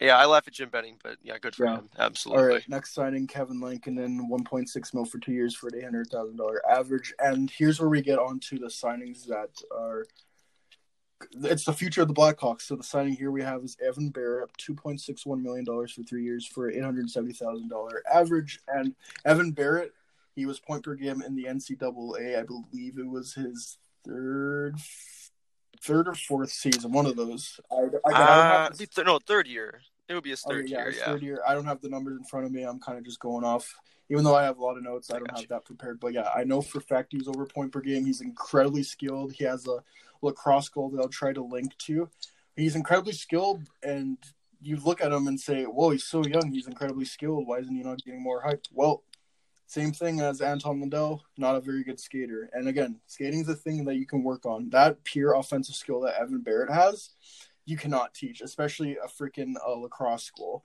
yeah. I laugh at Jim Benning, but yeah, good for Yeah. him. Absolutely. All right, next signing Kevin Lankinen, one point six mil for two years for an eight hundred thousand dollar average. And here's where we get on to the signings that are. It's the future of the Blackhawks. So the signing here we have is Evan Barratt, two point six one million dollars for three years for eight hundred seventy thousand dollar average. And Evan Barratt, he was point per game in the NCAA. I believe it was his third, third or fourth season, one of those. I, I, I don't Uh, have th- no, third year. It would be his Okay, third yeah, year. Yeah. third year. I don't have the numbers in front of me. I'm kind of just going off. Even though I have a lot of notes, I I don't have you. that prepared. But yeah, I know for a fact he's over point per game. He's incredibly skilled. He has a lacrosse goal that I'll try to link to. He's incredibly skilled, and you look at him and say, "Whoa, he's so young. He's incredibly skilled. Why isn't he not getting more hype?" Well, Same thing as Anton Lundell, not a very good skater. And again, skating's a thing that you can work on. That pure offensive skill that Evan Barratt has, you cannot teach, especially a freaking uh, lacrosse school.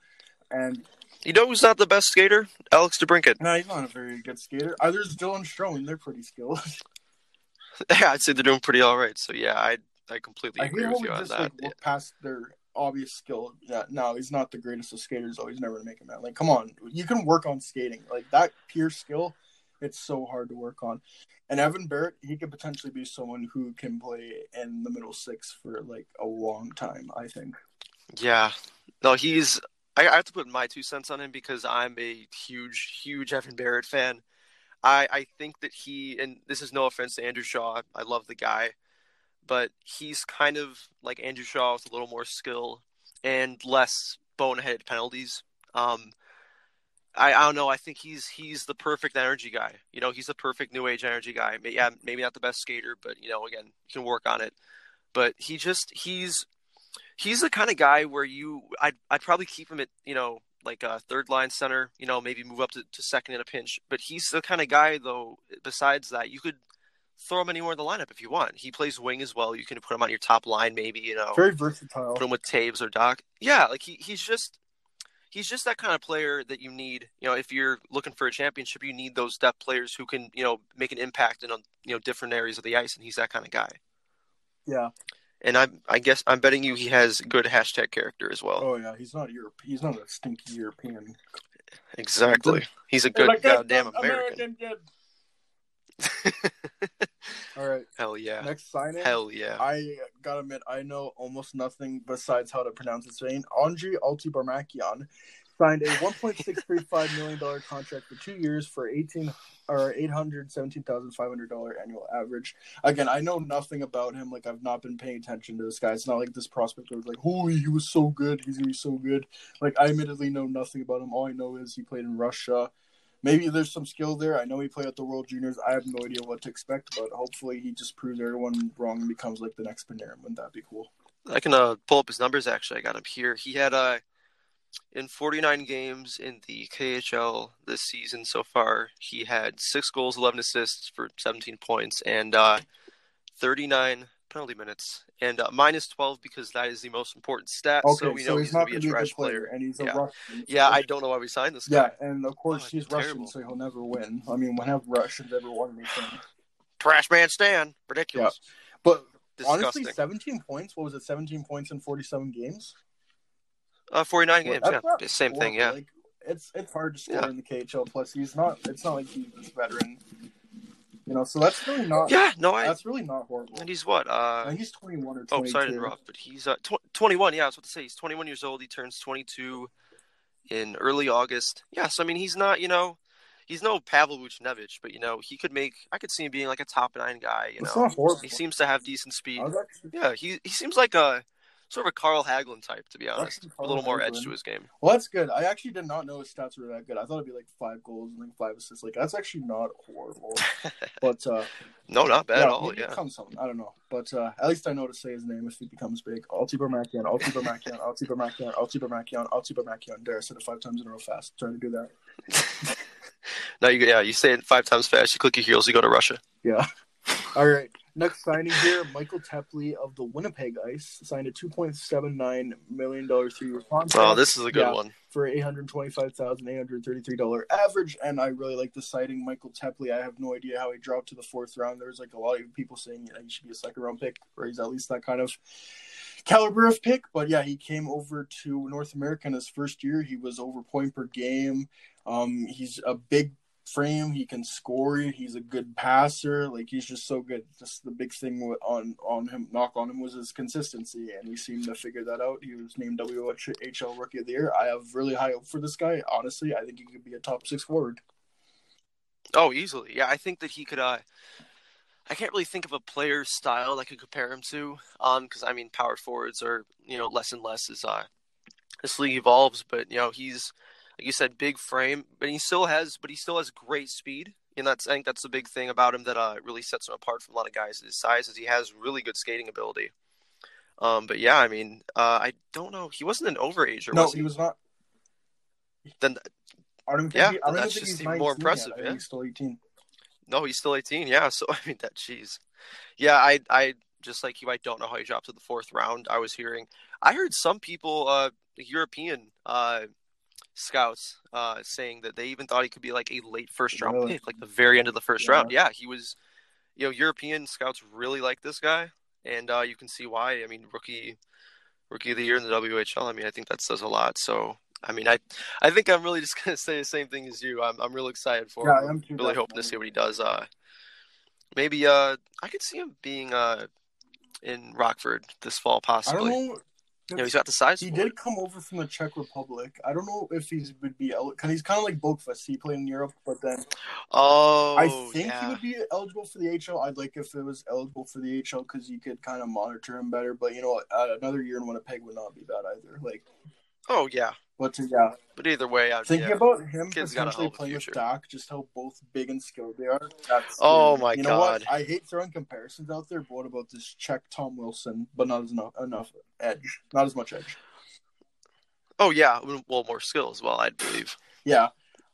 And You know who's not the best skater? Alex DeBrincat. no, he's not a very good skater. Either is Dylan Strome. They're pretty skilled. Yeah, I'd say they're doing pretty all right. So yeah, I I completely I agree with you on just that. like look past their obvious skill. Yeah, no, he's not the greatest of skaters. Though he's never gonna make a man. Like, come on, you can work on skating. Like that pure skill, it's so hard to work on. And Evan Barratt, he could potentially be someone who can play in the middle six for like a long time. I think. Yeah, no, he's. I, I have to put my two cents on him because I'm a huge, huge Evan Barratt fan. I I think that he, and this is no offense to Andrew Shaw, I love the guy, but he's kind of like Andrew Shaw with a little more skill and less boneheaded penalties. Um, I, I don't know. I think he's he's the perfect energy guy. You know, he's the perfect new age energy guy. Yeah, maybe not the best skater, but you know, again, you can work on it. But he just he's he's the kind of guy where you I'd I'd probably keep him at you know like a third line center. You know, maybe move up to, to second in a pinch. But he's the kind of guy though. Besides that, you could throw him anywhere in the lineup if you want. He plays wing as well. You can put him on your top line, maybe. You know, Very versatile. put him with Toews or Dach. Yeah, like he, he's just he's just that kind of player that you need. You know, if you're looking for a championship, you need those depth players who can you know make an impact in you know different areas of the ice, and he's that kind of guy. Yeah. And I I guess I'm betting you he has good hashtag character as well. Oh yeah, he's not Europe. He's not a stinky European. exactly. He's a good Like, goddamn that's American. kid. All right, Hell yeah. next signing. Hell yeah. I gotta admit, I know almost nothing besides how to pronounce his name. Andrei Altybarmakyan signed a $1.635 million contract for two years for 18 or $817,500 annual average. Again, I know nothing about him. Like, I've not been paying attention to this guy. It's not like this prospect was like, holy, he was so good. He's gonna be so good. Like, I admittedly know nothing about him. All I know is he played in Russia. Maybe there's some skill there. I know he played at the World Juniors. I have no idea what to expect, but hopefully he just proves everyone wrong and becomes like the next Panarin. Wouldn't that be cool? I can uh, pull up his numbers. Actually, I got him here. He had uh, in 49 games in the KHL this season so far. He had six goals, 11 assists for 17 points, and uh, 39 penalty minutes, and uh, minus 12 because that is the most important stat. Okay, so we so know he's he's not going to be a trash player, player. and he's a Yeah. Russian. Yeah, I don't know why we signed this Yeah, and of course Oh, he's terrible. Russian, so he'll never win. I mean, when have Russians ever won anything? Trash man Stan, ridiculous, But disgusting. honestly, 17 points. What was it? 17 points in 47 games. Uh, 49 games, That's yeah, same thing, yeah. Like, it's it's hard to score Yeah. in the KHL. Plus, he's not. It's not like he's this veteran. You know, so that's really not. Yeah, no, I. That's really not horrible. And he's what? Uh, And he's 21 or Oh, 22. sorry to interrupt, but he's uh, tw- 21. Yeah, I was about to say he's 21 years old. He turns 22 in early August. Yeah, so I mean, he's not, you know, he's no Pavel Vucinovic, but you know, he could make. I could see him being like a top nine guy. You It's know, not horrible. he seems to have decent speed. Actually, Yeah, he he seems like a sort of a Carl Hagelin type, to be honest. A little more edge to his game. well, that's good. I actually did not know his stats were that good. I thought it'd be like five goals and like five assists. Like that's actually not horrible. but uh, No, not bad yeah, at all. Yeah. becomes something. I don't know, but uh, at least I know to say his name if he becomes big. Altybarmakyan, Altibar Makian, Altybarmakyan, Altibar Makian, Altybarmakyan. There, I said it five times in a row fast. Trying to do that. no, you yeah, you say it five times fast. You click your heels. You go to Russia. Yeah. All right. Next signing here, Michael Tepley of the Winnipeg Ice signed a two point seven nine million dollars three-year contract. Oh, this is a good Yeah. one. for eight hundred twenty-five thousand eight hundred thirty-three dollar average, and I really like the signing, Michael Tepley, I have no idea how he dropped to the fourth round. There's like a lot of people saying yeah, he should be a second round pick, or he's at least that kind of caliber of pick. But yeah, he came over to North America in his first year. He was over point per game. Um, he's a big frame. He can score. He's a good passer. Like he's just so good. Just the big thing on on him, knock on him, was his consistency, and he seemed to figure that out. He was named WHL Rookie of the Year. I have really high hope for this guy. Honestly, I think he could be a top six forward. Oh, easily. Yeah, I think that he could. Uh, I can't really think of a player style I could compare him to. Um, because I mean, power forwards are you know less and less as uh this league evolves. But you know, he's like you said, big frame, but he still has, but he still has great speed. And that's I think that's the big thing about him that uh really sets him apart from a lot of guys his size is he has really good skating ability. Um, but yeah, I mean, uh, I don't know. He wasn't an overager, No, was he? he was not. Then I don't think Yeah, he, I don't that's think just he's even more impressive, yeah. he's still 18. No, he's still 18. Yeah, so I mean that. Jeez. Yeah, I I just like you. I don't know how he dropped to the fourth round. I was hearing. I heard some people, uh, European uh, scouts, uh, saying that they even thought he could be like a late first round Really? pick, like the very end of the first Yeah. round. Yeah, he was. You know, European scouts really like this guy, and uh, you can see why. I mean, rookie, rookie of the year in the WHL. I mean, I think that says a lot. So. I mean, I, I think I'm really just gonna say the same thing as you. I'm, I'm really excited for Yeah, him. I too, really hoping to see what he does. Uh, maybe uh, I could see him being uh in Rockford this fall, I possibly. don't know. Know, he's got the size. He did it. come over from the Czech Republic. I don't know if he's would be because he's kind of like Boqvist. He played in Europe, but then Oh, I think yeah. he would be eligible for the HL. I'd like if it was eligible for the HL because you could kind of monitor him better. But you know, uh, another year in Winnipeg would not be bad either. Like, Oh, yeah. But uh, yeah, But either way, I thinking yeah. about him Kid's got a potentially hell of a playing with. Dach, just how both big and skilled they are. That's Oh, my you know God. What? I hate throwing comparisons out there, but what about this Czech Tom Wilson? But not as enough, enough edge, not as much edge. Oh, yeah. Well, more skill as well, I believe. Yeah.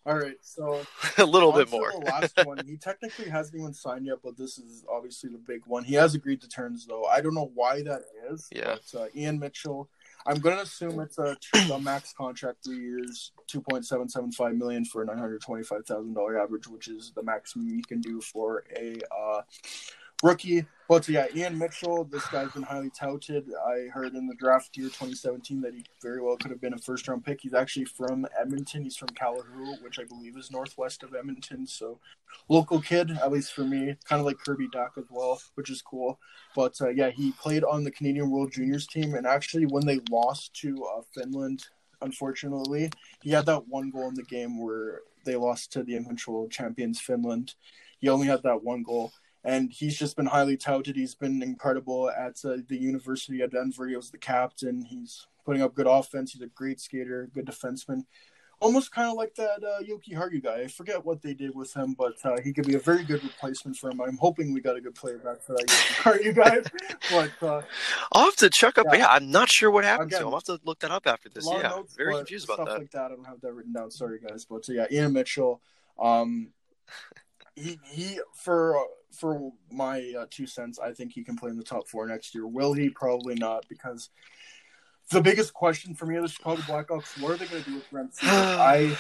All right, so a little bit more. The last one. He technically hasn't even signed yet, but this is obviously the big one. He has agreed to terms, though. I don't know why that is. Yeah. But, uh, Ian Mitchell. I'm going to assume it's a, a max contract, three years, two point seven seven five million for a nine hundred twenty five thousand dollar average, which is the maximum you can do for a uh, rookie. But yeah, Ian Mitchell, this guy's been highly touted. I heard in the draft year 2017 that he very well could have been a first round pick. He's actually from Edmonton. He's from Calahoo, which I believe is northwest of Edmonton. So local kid, at least for me, kind of like Kirby Dach as well, which is cool. But uh, yeah, he played on the Canadian World Juniors team, and actually when they lost to uh, Finland, unfortunately, he had that one goal in the game where they lost to the eventual champions Finland. He only had that one goal and he's just been highly touted. He's been incredible at uh, the University of Denver. He was the captain. He's putting up good offense. He's a great skater, good defenseman. Almost kind of like that uh, Jokiharju guy. I forget what they did with him, but uh, he could be a very good replacement for him. I'm hoping we got a good player back for that Jokiharju guy. But uh, I'll have to check up. Yeah. Yeah, I'm not sure what happened to him. I'll have to look that up after this. a lot of Yeah, notes, very confused about stuff that. like that. I don't have that written down. Sorry, guys. But so yeah, Ian Mitchell. Um, he he for uh, for my uh, two cents, I think he can play in the top four next year. Will he? Probably not, because the biggest question for me are the Chicago Blackhawks. What are they going to do with Brent Seabrook? I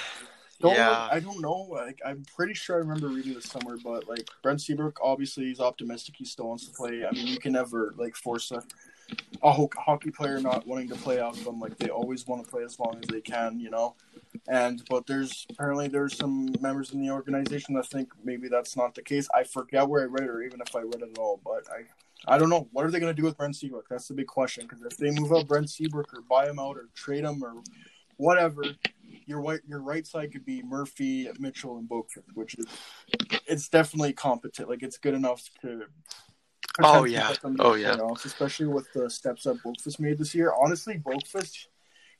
don't. Yeah. I don't know. Like I'm pretty sure I remember reading this somewhere, but like Brent Seabrook, obviously he's optimistic. He still wants to play. I mean, you can never like force a a ho- hockey player not wanting to play out of them. Like they always want to play as long as they can, you know. And but there's apparently there's some members in the organization that think maybe that's not the case. I forget where I read it, or even if I read it at all. But I I don't know. What are they going to do with Brent Seabrook? That's the big question. Because if they move out Brent Seabrook or buy him out or trade him or whatever, your white your right side could be Murphy, Mitchell, and Boqvist, which is it's definitely competent. Like it's good enough to. Oh, yeah. put them to Oh, yeah. especially with the steps that Boqvist made this year. Honestly, Boqvist,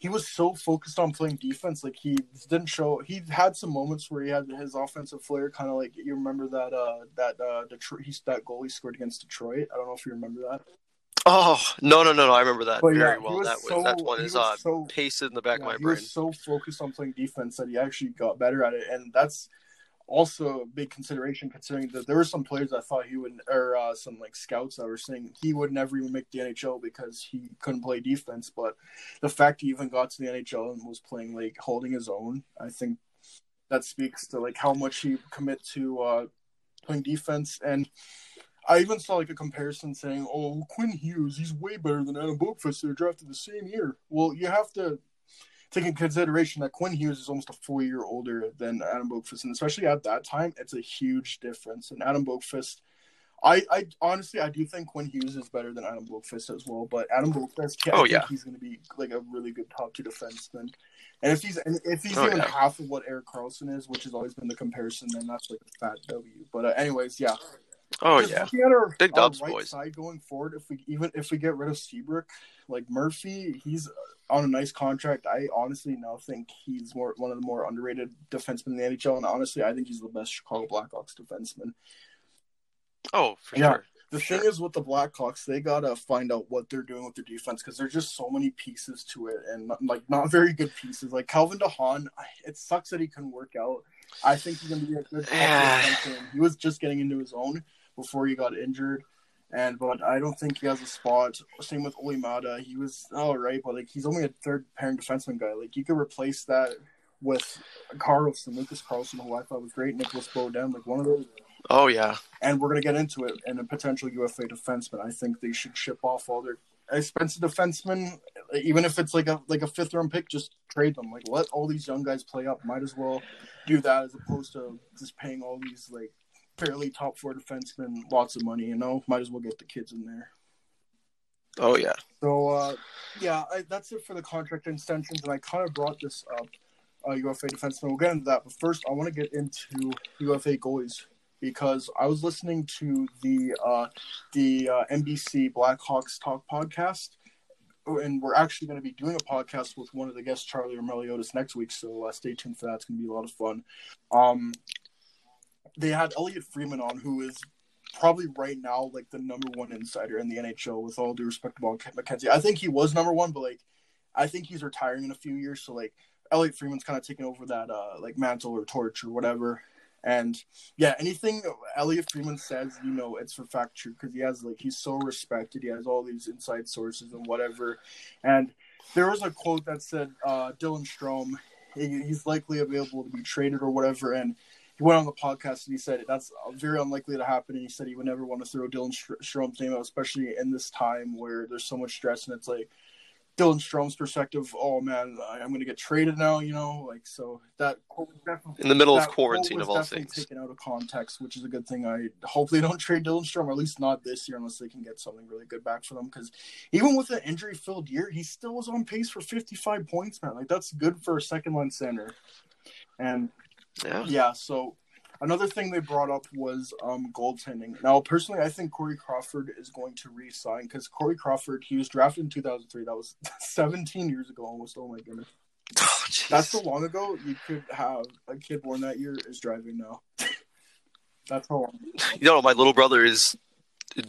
he was so focused on playing defense. Like he didn't show. He had some moments where he had his offensive flair, kind of like you remember that uh that uh Detroit he's that goal he scored against Detroit. I don't know if you remember that. Oh no, no, no, no! I remember that But very he well. was That was so- that one is uh, so- pasted in the back Yeah, of my he brain. was so focused on playing defense that he actually got better at it, and that's also a big consideration considering that there were some players I thought he would, or uh, some like scouts that were saying he would never even make the NHL because he couldn't play defense. But the fact he even got to the NHL and was playing like holding his own, I think that speaks to like how much he commit to uh, playing defense and. I even saw like a comparison saying, "Oh, Quinn Hughes, he's way better than Adam Boqvist. They're drafted the same year." Well, you have to take in consideration that Quinn Hughes is almost a four year older than Adam Boqvist, and especially at that time, it's a huge difference. And Adam Boqvist, I, I honestly, I do think Quinn Hughes is better than Adam Boqvist as well. But Adam Boqvist, I Oh, yeah. he's going to be like a really good top two defenseman. And if he's and if he's Oh, even yeah. half of what Erik Karlsson is, which has always been the comparison, then that's like a fat W. But uh, anyways, yeah. Oh Just yeah, looking at our, Big our dubs, right boys. side going forward, if we even if we get rid of Seabrook, like Murphy, he's on a nice contract. I honestly now think he's more one of the more underrated defensemen in the NHL, and honestly, I think he's the best Chicago Blackhawks defenseman. oh for Yeah. sure. The thing is with the Blackhawks, they gotta find out what they're doing with their defense because there's just so many pieces to it, and like not very good pieces. Like Calvin DeHaan, it sucks that he couldn't work out. I think he's gonna be a good. Yeah. He was just getting into his own before he got injured, and but I don't think he has a spot. Same with Olli Maatta, he was all right, but like he's only a third pairing defenseman guy. Like you could replace that with Carlsson, Lucas Carlsson, who I thought was great, Nicolas Beaudin, like one of those Oh yeah, and we're going to get into it. And a potential UFA defenseman, I think they should ship off all their expensive defensemen, even if it's like a like a fifth round pick. Just trade them. Like let all these young guys play up. Might as well do that as opposed to just paying all these like fairly top four defensemen lots of money. You know, might as well get the kids in there. oh yeah. So uh, yeah, I, that's it for the contract extensions, and I kind of brought this up, uh, UFA defenseman. We'll get into that, but first I want to get into UFA goalies because I was listening to the uh, the uh, NBC Blackhawks Talk podcast, and we're actually going to be doing a podcast with one of the guests, Charlie Roumeliotis, next week. So uh, stay tuned for that; it's going to be a lot of fun. Um, they had Elliotte Friedman on, who is probably right now like the number one insider in the NHL. With all due respect to Bob McKenzie, I think he was number one, but like I think he's retiring in a few years. So like Elliotte Friedman's kind of taking over that uh like mantle or torch or whatever. And yeah, anything Elliotte Friedman says, you know, it's for fact true because he has like he's so respected. He has all these inside sources and whatever. And there was a quote that said uh, Dylan Strome, he's likely available to be traded or whatever. And he went on the podcast and he said that's uh, very unlikely to happen. And he said he would never want to throw Dylan Strome's name out, especially in this time where there's so much stress and it's like Dylan Strome's perspective. Oh man, I'm going to get traded now. You know, like so that quote was definitely In the middle of quarantine of all things. taken out of context, which is a good thing. I hopefully don't trade Dylan Strome, or at least not this year, unless they can get something really good back for them. Because even with an injury-filled year, he still was on pace for 55 points, man. Like that's good for a second-line center. And Yeah. yeah, so another thing they brought up was um, goaltending. Now, personally, I think Corey Crawford is going to re-sign because Corey Crawford, he was drafted in 2003. That was 17 years ago almost. Oh my goodness. Oh. That's so long ago. You could have a kid born that year is driving now. That's how long. you know, my little brother is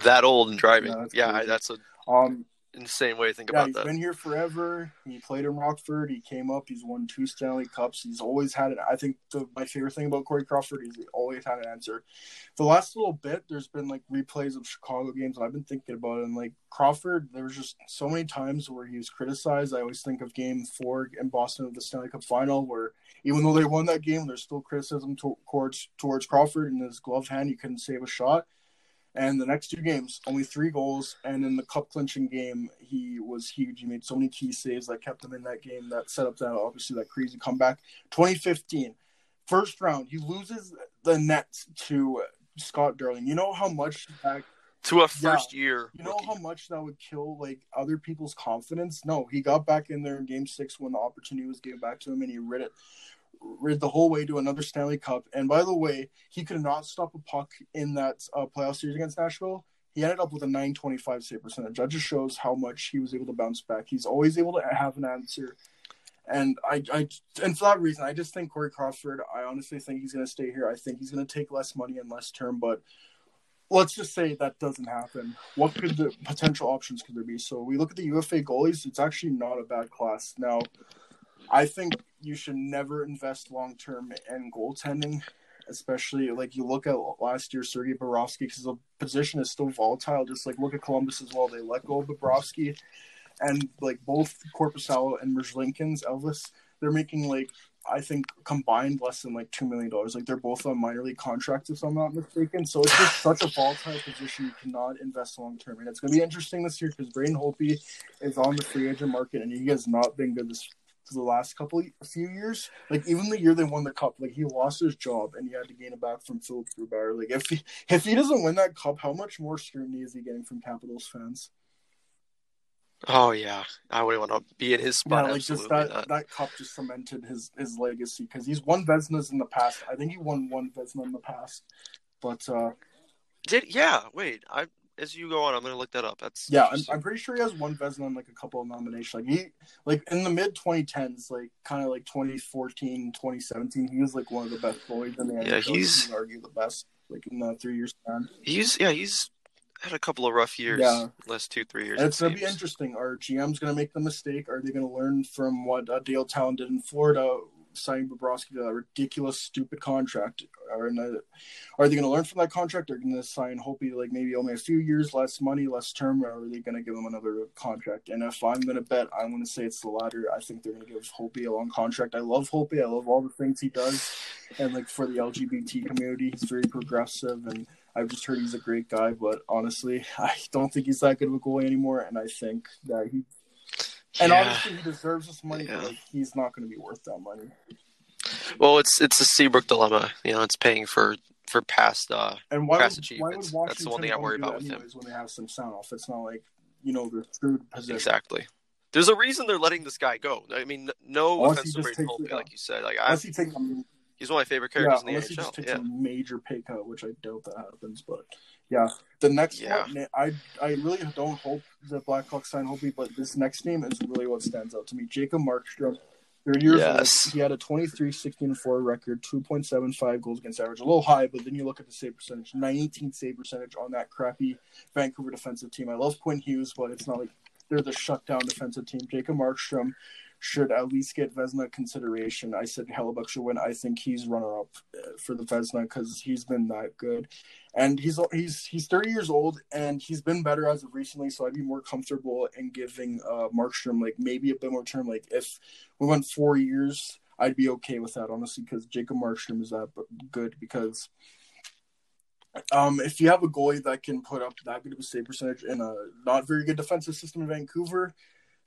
that old and driving. Yeah, that's Yeah, that's an Um, insane way to think yeah, about he's that. He's been here forever. He played in Rockford. He came up. He's won two Stanley Cups. He's always had it. I think the, my favorite thing about Corey Crawford is he always had an answer. The last little bit, there's been like replays of Chicago games. And I've been thinking about it. And like Crawford, there was just so many times where he was criticized. I always think of Game Four in Boston of the Stanley Cup Final, where even though they won that game, there's still criticism to- towards towards Crawford and his glove hand. He couldn't save a shot. And the next two games, only three goals. And in the cup clinching game, he was huge. He made so many key saves that kept him in that game. That set up that obviously that crazy comeback. 2015, first round, he loses the net to Scott Darling. You know how much that To a first year. you know rookie. how much that would kill like other people's confidence? No, he got back in there in game six when the opportunity was given back to him and he rid it rid the whole way to another Stanley Cup. And by the way, he could not stop a puck in that uh, playoff series against Nashville. He ended up with a 925 save percentage. That just shows how much he was able to bounce back. He's always able to have an answer. And I, I, and for that reason, I just think Corey Crawford. I honestly think he's going to stay here. I think he's going to take less money and less term, but let's just say that doesn't happen. What could the potential options could there be? So we look at the UFA goalies. It's actually not a bad class. Now, I think you should never invest long term in goaltending, especially like you look at last year, Sergei Bobrovsky, because the position is still volatile. Just like look at Columbus as well. They let go of Bobrovsky, and like both Korpisalo and Merzlikins, Elvis, they're making like I think combined less than like two million dollars. Like they're both on minor league contracts, if I'm not mistaken. So it's just such a volatile position. You cannot invest long term, and it's going to be interesting this year because Braden Holtby is on the free agent market, and he has not been good this for the last couple a few years. Like even the year they won the cup, like he lost his job and he had to gain it back from Philip Grubauer. Like if he if he doesn't win that cup, how much more scrutiny is he getting from Capitals fans? Oh yeah, I wouldn't want to be in his spot. yeah, like just that not. that cup just cemented his his legacy because he's won Vezinas in the past. I think he won one Vezina in the past, but uh, Did yeah? Wait, I as you go on, I'm gonna look that up. That's yeah, I'm. I'm pretty sure he has one and like a couple of nominations. Like he like in the mid 2010s, like kind of like 2014, 2017, he was like one of the best goalies in the Yeah, he's- argue the best like in the three years span. he's yeah he's had a couple of rough years. Yeah. last two three years. And it it's going to be interesting. Are GM's going to make the mistake? Are they going to learn from what uh, Dale Tallon did in Florida, signing Bobrovsky to that ridiculous, stupid contract? The, are they going to learn from that contract? Or going to sign Holtby like maybe only a few years, less money, less term? Or are they going to give him another contract? And if I'm going to bet, I'm going to say it's the latter. I think they're going to give Holtby a long contract. I love Holtby. I love all the things he does. And like for the LGBT community, he's very progressive and I've just heard he's a great guy, but honestly, I don't think he's that good of a goalie anymore. And I think that he, and Yeah. obviously he deserves this money, Yeah. but like he's not going to be worth that money. Well, it's it's a Seabrook dilemma. You know, it's paying for for past. Uh, And why Past would, why achievements. would That's the one thing I worry about with him. When they have some sound off, it's not like you know they're screwed position. exactly. There's a reason they're letting this guy go. I mean, no Unless offense to Braden Holtby, like you said. Like I, Unless he takes, um, he's one of my favorite yeah, characters in the unless he just NHL. takes Yeah. a major pay cut, which I doubt that happens. But yeah, the next Yeah. one, I I really don't hope the Blackhawks sign Holtby, but this next name is really what stands out to me. Jacob Markstrom. 30 years Yes. old. He had a 23 16 4 record, 2.75 goals against average. A little high, but then you look at the save percentage 19 save percentage on that crappy Vancouver defensive team. I love Quinn Hughes, but it's not like they're the shutdown defensive team. Jacob Markstrom should at least get Vezina consideration. I said Hellebuyck should win. I think he's runner up uh, for the Vezina because he's been that good, and he's he's he's 30 years old and he's been better as of recently. So I'd be more comfortable in giving uh, Markstrom like maybe a bit more term. Like if we went four years, I'd be okay with that honestly because Jacob Markstrom is that good because. Um, if you have a goalie that can put up that good of a save percentage in a not very good defensive system in Vancouver,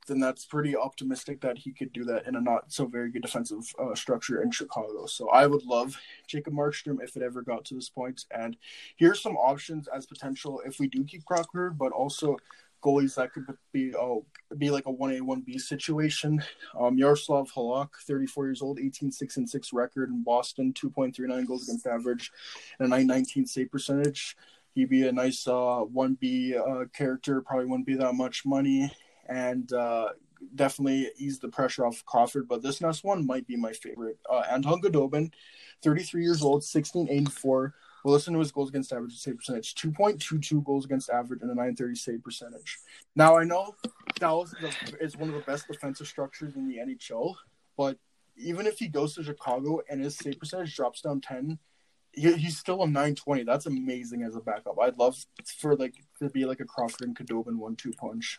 then that's pretty optimistic that he could do that in a not so very good defensive uh, structure in Chicago. So I would love Jacob Markstrom if it ever got to this point. And here's some options as potential if we do keep Crocker, but also goalies that could be oh be like a one A one B situation. Um, Yaroslav Halak, 34 years old, 18 6 and 6 record in Boston, 2.39 goals against average, and a 919 save percentage. He'd be a nice uh, 1B uh, character, probably wouldn't be that much money and uh, definitely ease the pressure off Crawford. But this next one might be my favorite. Uh, Anton Khudobin, 33 years old, 1684. Well, listen to his goals against average save percentage 2.22 goals against average and a 930 save percentage. Now, I know Dallas is, one of the best defensive structures in the NHL, but even if he goes to Chicago and his save percentage drops down 10, he, he's still a 920. That's amazing as a backup. I'd love for like to be like a Crawford and Khudobin one-two punch.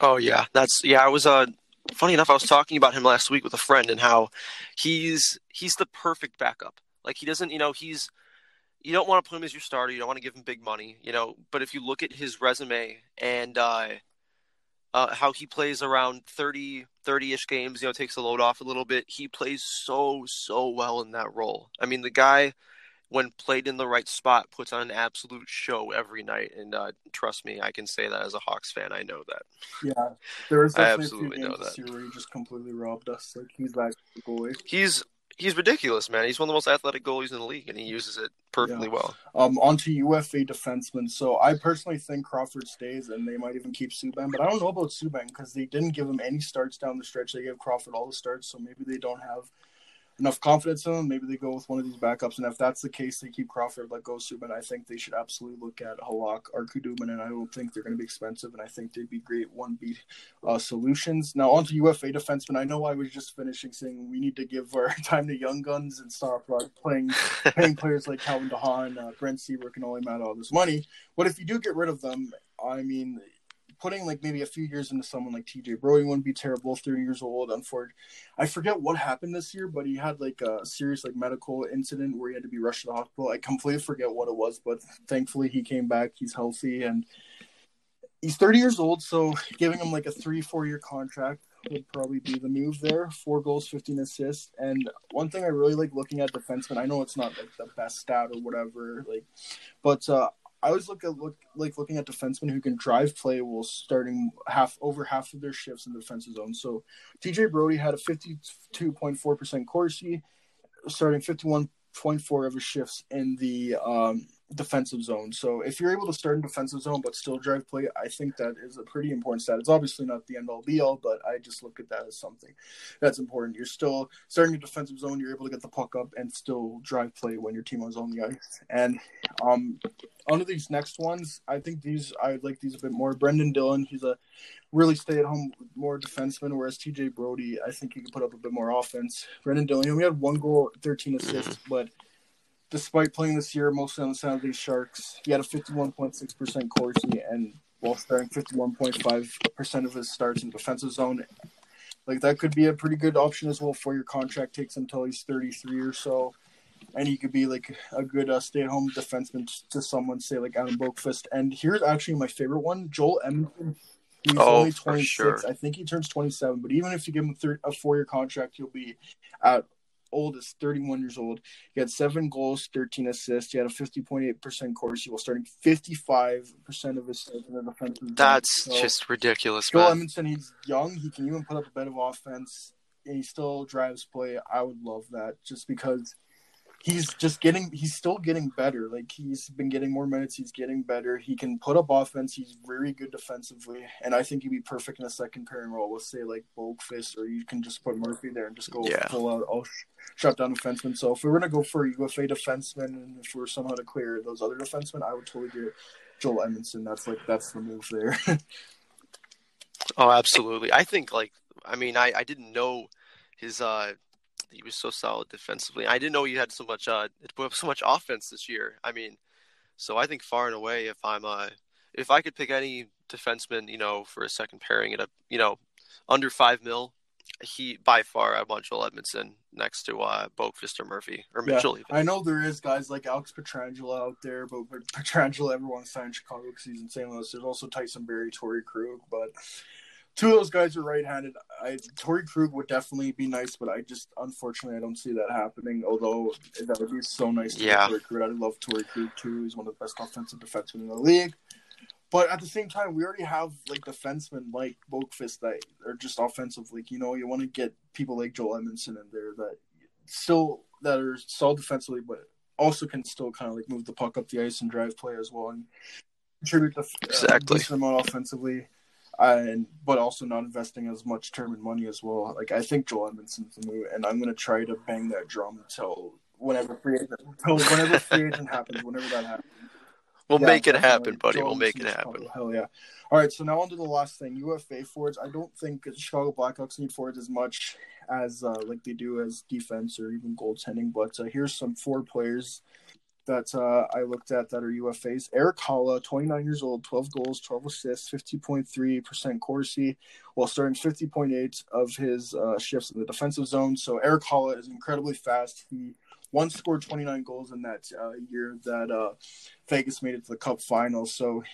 Oh yeah, that's yeah. I was uh funny enough. I was talking about him last week with a friend and how he's he's the perfect backup. Like he doesn't, you know, he's you don't want to put him as your starter. You don't want to give him big money, you know. But if you look at his resume and uh, uh, how he plays around 30 30-ish games, you know, takes the load off a little bit. He plays so so well in that role. I mean, the guy when played in the right spot puts on an absolute show every night and uh, trust me, I can say that as a Hawks fan. I know that. Yeah, there is. I definitely a absolutely few know that. where he just completely robbed us. Like he's that goalie. He's he's ridiculous, man. He's one of the most athletic goalies in the league, and he uses it perfectly well. Um, onto UFA defensemen. So I personally think Crawford stays, and they might even keep Subban. But I don't know about Subban because they didn't give him any starts down the stretch. They gave Crawford all the starts, so maybe they don't have enough confidence in him. Maybe they go with one of these backups, and if that's the case, they keep Crawford, let go Subban. I think they should absolutely look at Halak or Khudobin, and I don't think they're going to be expensive, and I think they'd be great one beat uh, solutions. Now onto UFA defensemen. I know I was just finishing saying we need to give our time to young guns and stop uh, playing paying players like Calvin DeHaan, uh, Brent Seabrook, and Olli Maatta all this money. But if you do get rid of them, I mean, putting like maybe a few years into someone like TJ Brodie wouldn't be terrible. Thirty years old, unfortunately, I forget what happened this year, but he had like a serious like medical incident where he had to be rushed to the hospital. I completely forget what it was, but thankfully he came back. He's healthy and he's 30 years old, so giving him like a three, four year contract would probably be the move there. Four goals, 15 assists. And one thing I really like looking at defensemen, I know it's not like the best stat or whatever, like, but uh, I always look at look like looking at defensemen who can drive play while starting half over half of their shifts in the defensive zone. So TJ Brodie had a 52.4% Corsi, starting 51.4 of his shifts in the um, defensive zone. So if you're able to start in defensive zone but still drive play, I think that is a pretty important stat. It's obviously not the end all be all, but I just look at that as something that's important. You're still starting a defensive zone, you're able to get the puck up and still drive play when your team is on the ice. And um under these next ones, I think these I like these a bit more. Brendan Dillon, he's a really stay at home more defenseman, whereas TJ Brodie, I think he could put up a bit more offense. Brendan Dillon, he only had one goal, thirteen assists, but despite playing this year mostly on the San Jose Sharks, he had a 51.6% Corsi and while starting 51.5% of his starts in defensive zone. Like that could be a pretty good option as well for your contract takes until he's 33 or so. And he could be like a good uh, stay-at-home defenseman to someone, say like Adam Boqvist. And here's actually my favorite one, Joel Edmundson. He's Oh, only for 26. sure. I think he turns 27. But even if you give him a, thir- a four-year contract, he'll be at oldest, 31 years old. He had seven goals, 13 assists. He had a 50.8% Corsi while starting 55% of his starts in the defensive. That's So, just ridiculous, Joel man. Edmundson, he's young. He can even put up a bit of offense. And he still drives play. I would love that just because he's just getting he's still getting better. Like he's been getting more minutes, he's getting better. He can put up offense, he's very good defensively. And I think he'd be perfect in a second pairing role with say like Boqvist or you can just put Murphy there and just go Yeah. full out all sh- shut down defenseman. So if we were gonna go for a UFA defenseman and if we were somehow to clear those other defensemen, I would totally get Joel Edmundson. That's like that's the move there. Oh, absolutely. I think like I mean I I didn't know his uh he was so solid defensively. I didn't know he had so much uh so much offense this year. I mean, so I think far and away if I'm uh if I could pick any defenseman, you know, for a second pairing at a you know under five mil, he by far I want Joel Edmundson next to uh Boqvist or Murphy or Yeah, Mitchell even. I know there is guys like Alex Pietrangelo out there, but Pietrangelo everyone signed Chicago because he's in St. Louis. There's also Tyson Barrie, Torey Krug, but two of those guys are right-handed. I Torey Krug would definitely be nice, but I just unfortunately I don't see that happening. Although that would be so nice. To Yeah. Torey Krug. I love Torey Krug too. He's one of the best offensive defensemen in the league. But at the same time, we already have like defensemen like Boqvist that are just offensive. Like you know, you want to get people like Joel Edmundson in there that still that are solid defensively, but also can still kind of like move the puck up the ice and drive play as well and contribute to uh, Exactly. a decent amount offensively. And but also not investing as much term and money as well. Like I think Joel Edmundson's the move, and I'm gonna try to bang that drum until whenever free agent, until whenever free agent happens, whenever that happens. We'll Yeah, make it definitely. happen, buddy. Joel We'll make it happen. Hell yeah! All right, so now on to the last thing: UFA forwards. I don't think the Chicago Blackhawks need forwards as much as uh, like they do as defense or even goaltending. But uh, here's some four players that uh, I looked at that are UFAs. Erik Haula, 29 years old, 12 goals, 12 assists, 50.3% Corsi, while starting 50.8 of his uh, shifts in the defensive zone. So Erik Haula is incredibly fast. He once scored 29 goals in that uh, year that uh, Vegas made it to the Cup Finals. So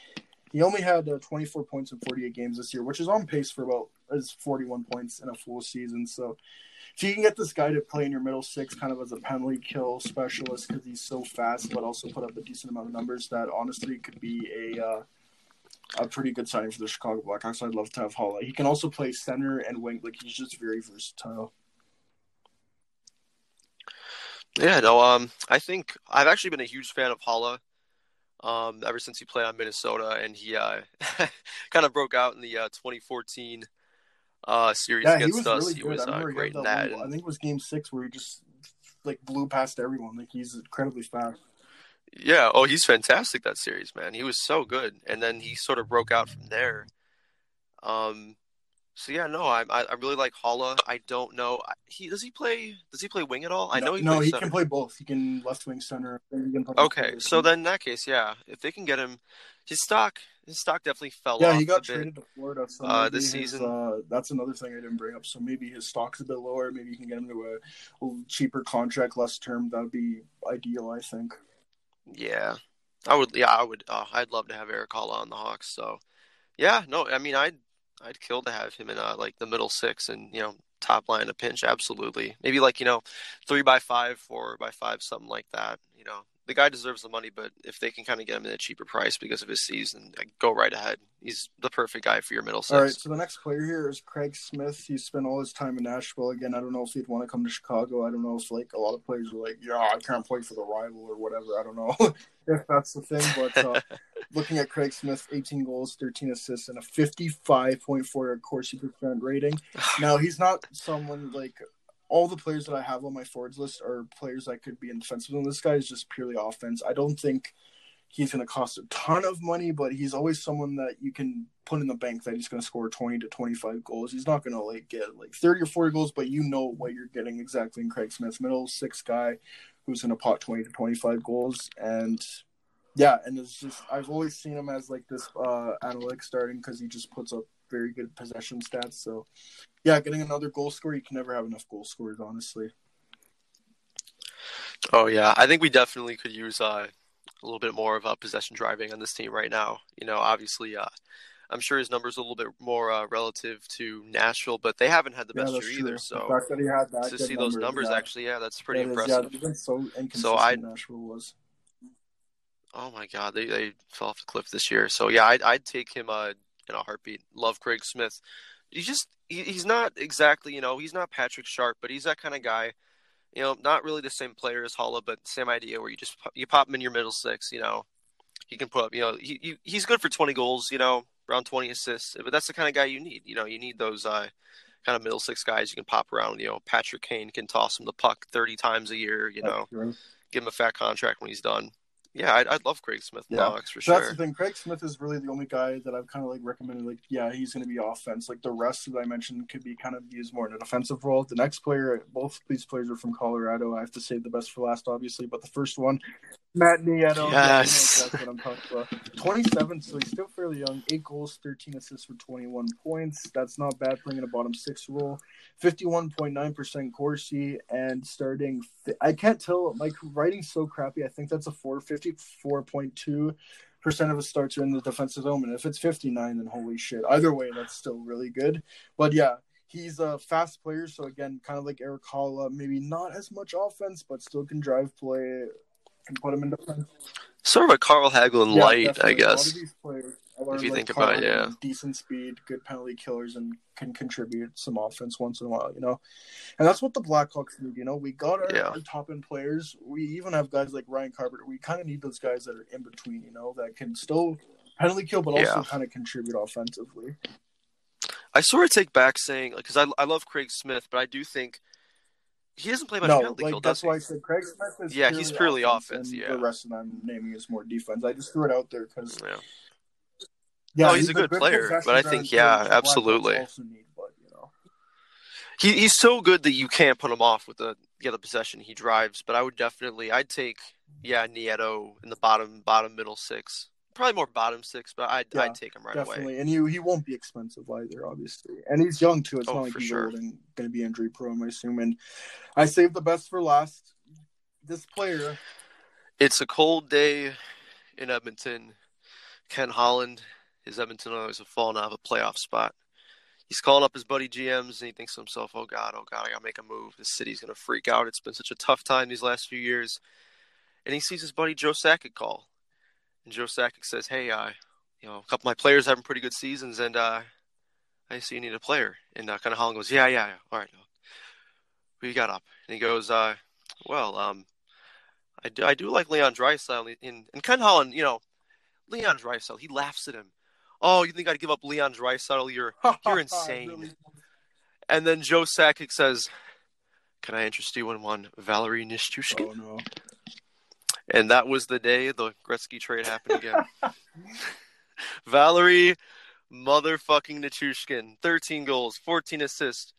he only had uh, 24 points in 48 games this year, which is on pace for about his 41 points in a full season. So if you can get this guy to play in your middle six, kind of as a penalty kill specialist, because he's so fast, but also put up a decent amount of numbers, that honestly could be a uh, a pretty good signing for the Chicago Blackhawks. I'd love to have Haula. He can also play center and wing. Like he's just very versatile. Yeah, no, um, I think I've actually been a huge fan of Haula, um, ever since he played on Minnesota, and he uh, kind of broke out in the uh, 2014 uh series Yeah, he against was us. really he good. was uh, he great in that. I think it was Game Six where he just like blew past everyone. Like he's incredibly fast. Yeah, oh, he's fantastic that series, man. He was so good, and then he sort of broke out from there. Um, so yeah, no, I I, I really like Haula. I don't know he does he play does he play wing at all? I no, know he no, he center. can play both. He can left wing center. he can Okay, so then in that case, yeah, if they can get him, his stock his stock definitely fell yeah, off he got a bit. traded to Florida. So uh, this his, season. uh, that's another thing I didn't bring up. So maybe his stock's a bit lower. Maybe you can get him to a, a cheaper contract, less term. That would be ideal, I think. Yeah, I would. Yeah, I would. Uh, I'd love to have Erik Haula on the Hawks. So, yeah, no, I mean, I'd I'd kill to have him in uh, like the middle six and you know top line a pinch. Absolutely, maybe like you know three by five, four by five, something like that. You know, the guy deserves the money, but if they can kind of get him at a cheaper price because of his season, go right ahead. He's the perfect guy for your middle six. All right, so the next player here is Craig Smith. He spent all his time in Nashville. Again, I don't know if he'd want to come to Chicago. I don't know if like a lot of players are like, yeah, I can't play for the rival or whatever. I don't know if that's the thing. But uh, looking at Craig Smith, 18 goals, 13 assists, and a 55.4 Corsi percent rating. Now he's not someone like all the players that I have on my forwards list are players that could be in defensive zone. This guy is just purely offense. I don't think he's going to cost a ton of money, but he's always someone that you can put in the bank that he's going to score 20 to 25 goals. He's not going to like get like 30 or 40 goals, but you know what you're getting exactly in Craig Smith, middle six guy who's going to pot 20 to 25 goals. And yeah, and it's just, I've always seen him as like this uh, analytic starting because he just puts up very good possession stats. So yeah, getting another goal scorer, you can never have enough goal scorers, honestly. Oh yeah, I think we definitely could use uh, a little bit more of uh, possession driving on this team right now. You know, obviously, uh, I'm sure his numbers a little bit more uh, relative to Nashville, but they haven't had the Yeah, best year true. either. The So fact that he had that to see those numbers, yeah, actually, yeah, that's pretty that is- impressive. yeah, even so inconsistent So I- Nashville was. Oh my God, they they fell off the cliff this year. So yeah, I'd I'd take him uh, in a heartbeat. Love Craig Smith. He's just he, he's not exactly you know he's not Patrick Sharp, but he's that kind of guy. You know, not really the same player as Haula, but same idea where you just pop- you pop him in your middle six. You know, he can put up. You know, he, he he's good for twenty goals. You know, around twenty assists. But that's the kind of guy you need. You know, you need those uh, kind of middle six guys you can pop around. You know, Patrick Kane can toss him the puck thirty times a year. You know, give him a fat contract when he's done. Yeah, I'd, I'd love Craig Smith Yeah. For that's sure. the thing. Craig Smith is really the only guy that I've kind of like recommended. Like, yeah, he's going to be offense. Like the rest that I mentioned could be kind of used more in a defensive role. The next player, both these players are from Colorado. I have to save the best for last, obviously. But the first one, Matt Nieto. Yeah, you know Yes. exactly what I'm talking about. 27, so he's still fairly young. Eight goals, 13 assists for 21 points. That's not bad playing in a bottom six role. 51.9% Corsi and starting. I can't tell. My writing's so crappy. I think that's a 4. 54.2 percent of his starts are in the defensive zone. And if it's 59, then holy shit. Either way, that's still really good. But yeah, he's a fast player. So again, kind of like Erik Haula, maybe not as much offense, but still can drive play. Can put him in defense. Sort of a Carl Hagelin Yeah, light, definitely. I guess. players, I learned, you like, think about it, yeah. decent speed, good penalty killers, and can contribute some offense once in a while. You know, and that's what the Blackhawks need. You know, we got our, Yeah. our top end players. We even have guys like Ryan Carpenter. We kind of need those guys that are in between. You know, that can still penalty kill, but also Yeah. kind of contribute offensively. I sort of take back saying because I I love Craig Smith, but I do think he doesn't play much no, penalty like kill, that's does he? why I said Craig Smith is Yeah, he's purely offense, and yeah. the rest of them naming is more defense. I just threw it out there because Yeah. yeah, Oh, he's a good player, but I think, yeah, player that the Blackhawks absolutely. Need, but you know. He he's so good that you can't put him off with the yeah the possession he drives. But I would definitely I'd take yeah Nieto in the bottom bottom middle six, probably more bottom six, but I'd Yeah, I'd take him right away. Definitely, and he he won't be expensive either, obviously. And he's young too. It's Oh, not like he's sure. old and going to be injury prone. I assume. And I saved the best for last. This player, It's a cold day in Edmonton. Ken Holland, his Edmonton Oilers have fallen out of a playoff spot. He's calling up his buddy GMs and he thinks to himself, "Oh God, oh God, I gotta make a move. This city's gonna freak out. It's been such a tough time these last few years." And he sees his buddy Joe Sakic call, and Joe Sakic says, "Hey, uh, you know, a couple of my players having pretty good seasons, and uh, I see you need a player." And uh, kind of Holland goes, "Yeah, yeah, yeah. All right, We got up?" And he goes, uh, "Well, um." I do, I do like Leon Draisaitl in and Ken Holland. You know, Leon Draisaitl. He laughs at him. Oh, you think I'd give up Leon Draisaitl? You're you're insane. Really- And then Joe Sakic says, "Can I interest you in one, Valeri Nichushkin?" Oh no! And that was the day the Gretzky trade happened again. Valeri motherfucking Nichushkin, 13 goals, 14 assists,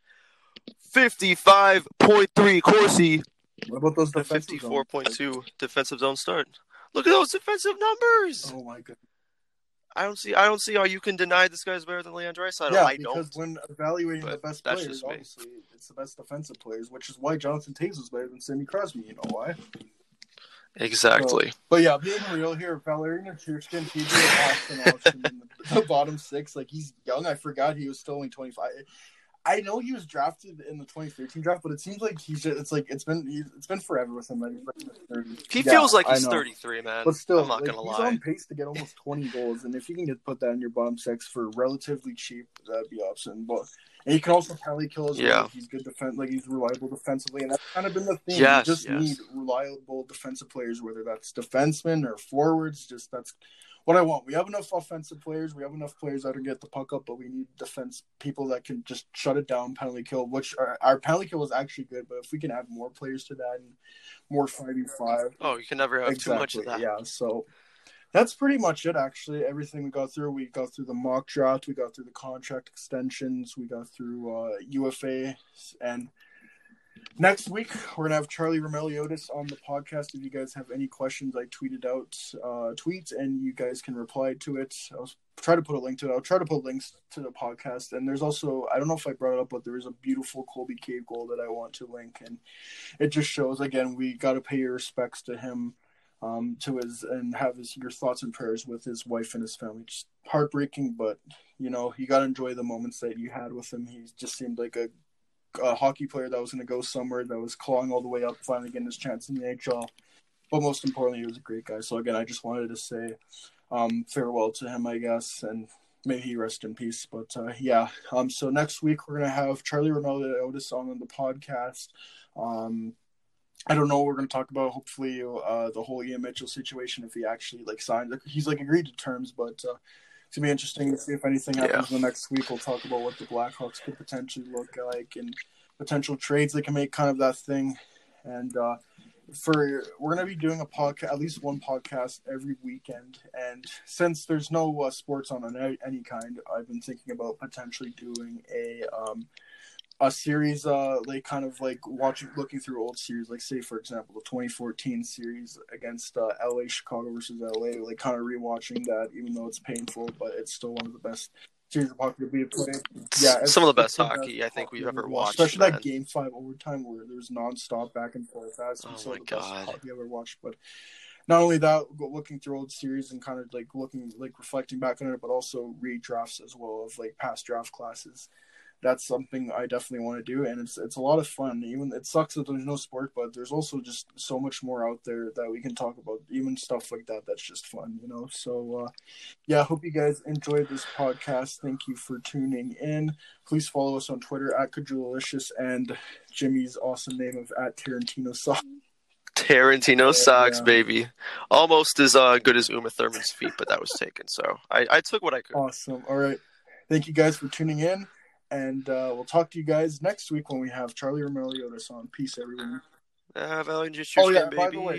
55.3 Corsi, What about those defensive? 54.2 defensive zone start. Look at those defensive numbers. Oh my god! I don't see. I don't see how you can deny this guy's better than Leon Draisaitl. yeah, I because don't. when evaluating the best players, obviously it's the best defensive players, which is why Jonathan Toews was better than Sidney Crosby. You know why? Exactly. But yeah, being real here, Valerian he did Austin option in the, the bottom six. Like he's young. I forgot he was still only twenty five. I know he was drafted in the 2013 draft, but it seems like he's just, it's like it's been he's, it's been forever with him. Like in his 30s. He Yeah, feels like he's 33, man. But still, I'm not like, gonna he's lie. on pace to get almost 20 goals, and if you can get put that in your bottom six for relatively cheap, that'd be awesome. But and he can also penalty kill as well. Yeah. Like, he's good defense, like he's reliable defensively, and that's kind of been the thing. Yes, you just yes. need reliable defensive players, whether that's defensemen or forwards. Just that's what I want. We have enough offensive players. We have enough players that can get the puck up, but we need defense people that can just shut it down, penalty kill. Which our, our penalty kill is actually good, but if we can add more players to that and more five v five, Oh, you can never have too much of that. yeah, so that's pretty much it. Actually, everything we got through, we got through the mock draft, we got through the contract extensions, we got through uh, UFA, and next week we're gonna have Charlie Roumeliotis on the podcast. If you guys have any questions, I tweeted out uh, tweets, and you guys can reply to it. I'll try to put a link to it. I'll try to put links to the podcast, and there's also I don't know if I brought it up, but there is a beautiful Colby Cave goal that I want to link, and it just shows again we got to pay your respects to him um, to his and have his your thoughts and prayers with his wife and his family. Just heartbreaking, but you know you got to enjoy the moments that you had with him. He just seemed like a, a hockey player that was going to go somewhere, that was clawing all the way up, finally getting his chance in the NHL. But most importantly, he was a great guy. So again, I just wanted to say um, farewell to him, I guess, and may he rest in peace. But uh, yeah, um, so next week we're gonna have Charlie Roumeliotis on the podcast. Um, I don't know what we're going to talk about. Hopefully, uh, the whole Ian Mitchell situation, if he actually like signed, he's like agreed to terms, but uh, it's gonna be interesting to see if anything happens in the next week. We'll talk about what the Blackhawks could potentially look like and potential trades they can make, kind of that thing. And uh, for we're gonna be doing a podcast, at least one podcast every weekend. And since there's no uh, sports on any, any kind, I've been thinking about potentially doing a um, a series uh like kind of like watching looking through old series like say for example the 2014 series against uh, LA Chicago versus LA like kind of rewatching that even though it's painful but it's still one of the best series of hockey to be played yeah Some of the best hockey I think hockey we've ever I've watched, especially man. that game 5 overtime where there's nonstop back and forth that's Oh some my of the best God. hockey I've ever watched but not only that, looking through old series and kind of like looking, like reflecting back on it, but also redrafts as well of like past draft classes. That's something I definitely want to do, and it's it's a lot of fun. Even it sucks that there's no sport, but there's also just so much more out there that we can talk about. Even stuff like that, that's just fun, you know. So, uh, yeah, I hope you guys enjoyed this podcast. Thank you for tuning in. Please follow us on Twitter at Cajulicious and Jimmy's awesome name of at Tarantino Sauce. Tarantino socks, yeah. baby. Almost as uh, good as Uma Thurman's feet, but that was taken. So I, I took what I could. Awesome. All right. Thank you guys for tuning in. And uh, we'll talk to you guys next week when we have Charlie Roumeliotis on. Peace, everyone. Uh, Valiant Oh, yeah, by the baby. way,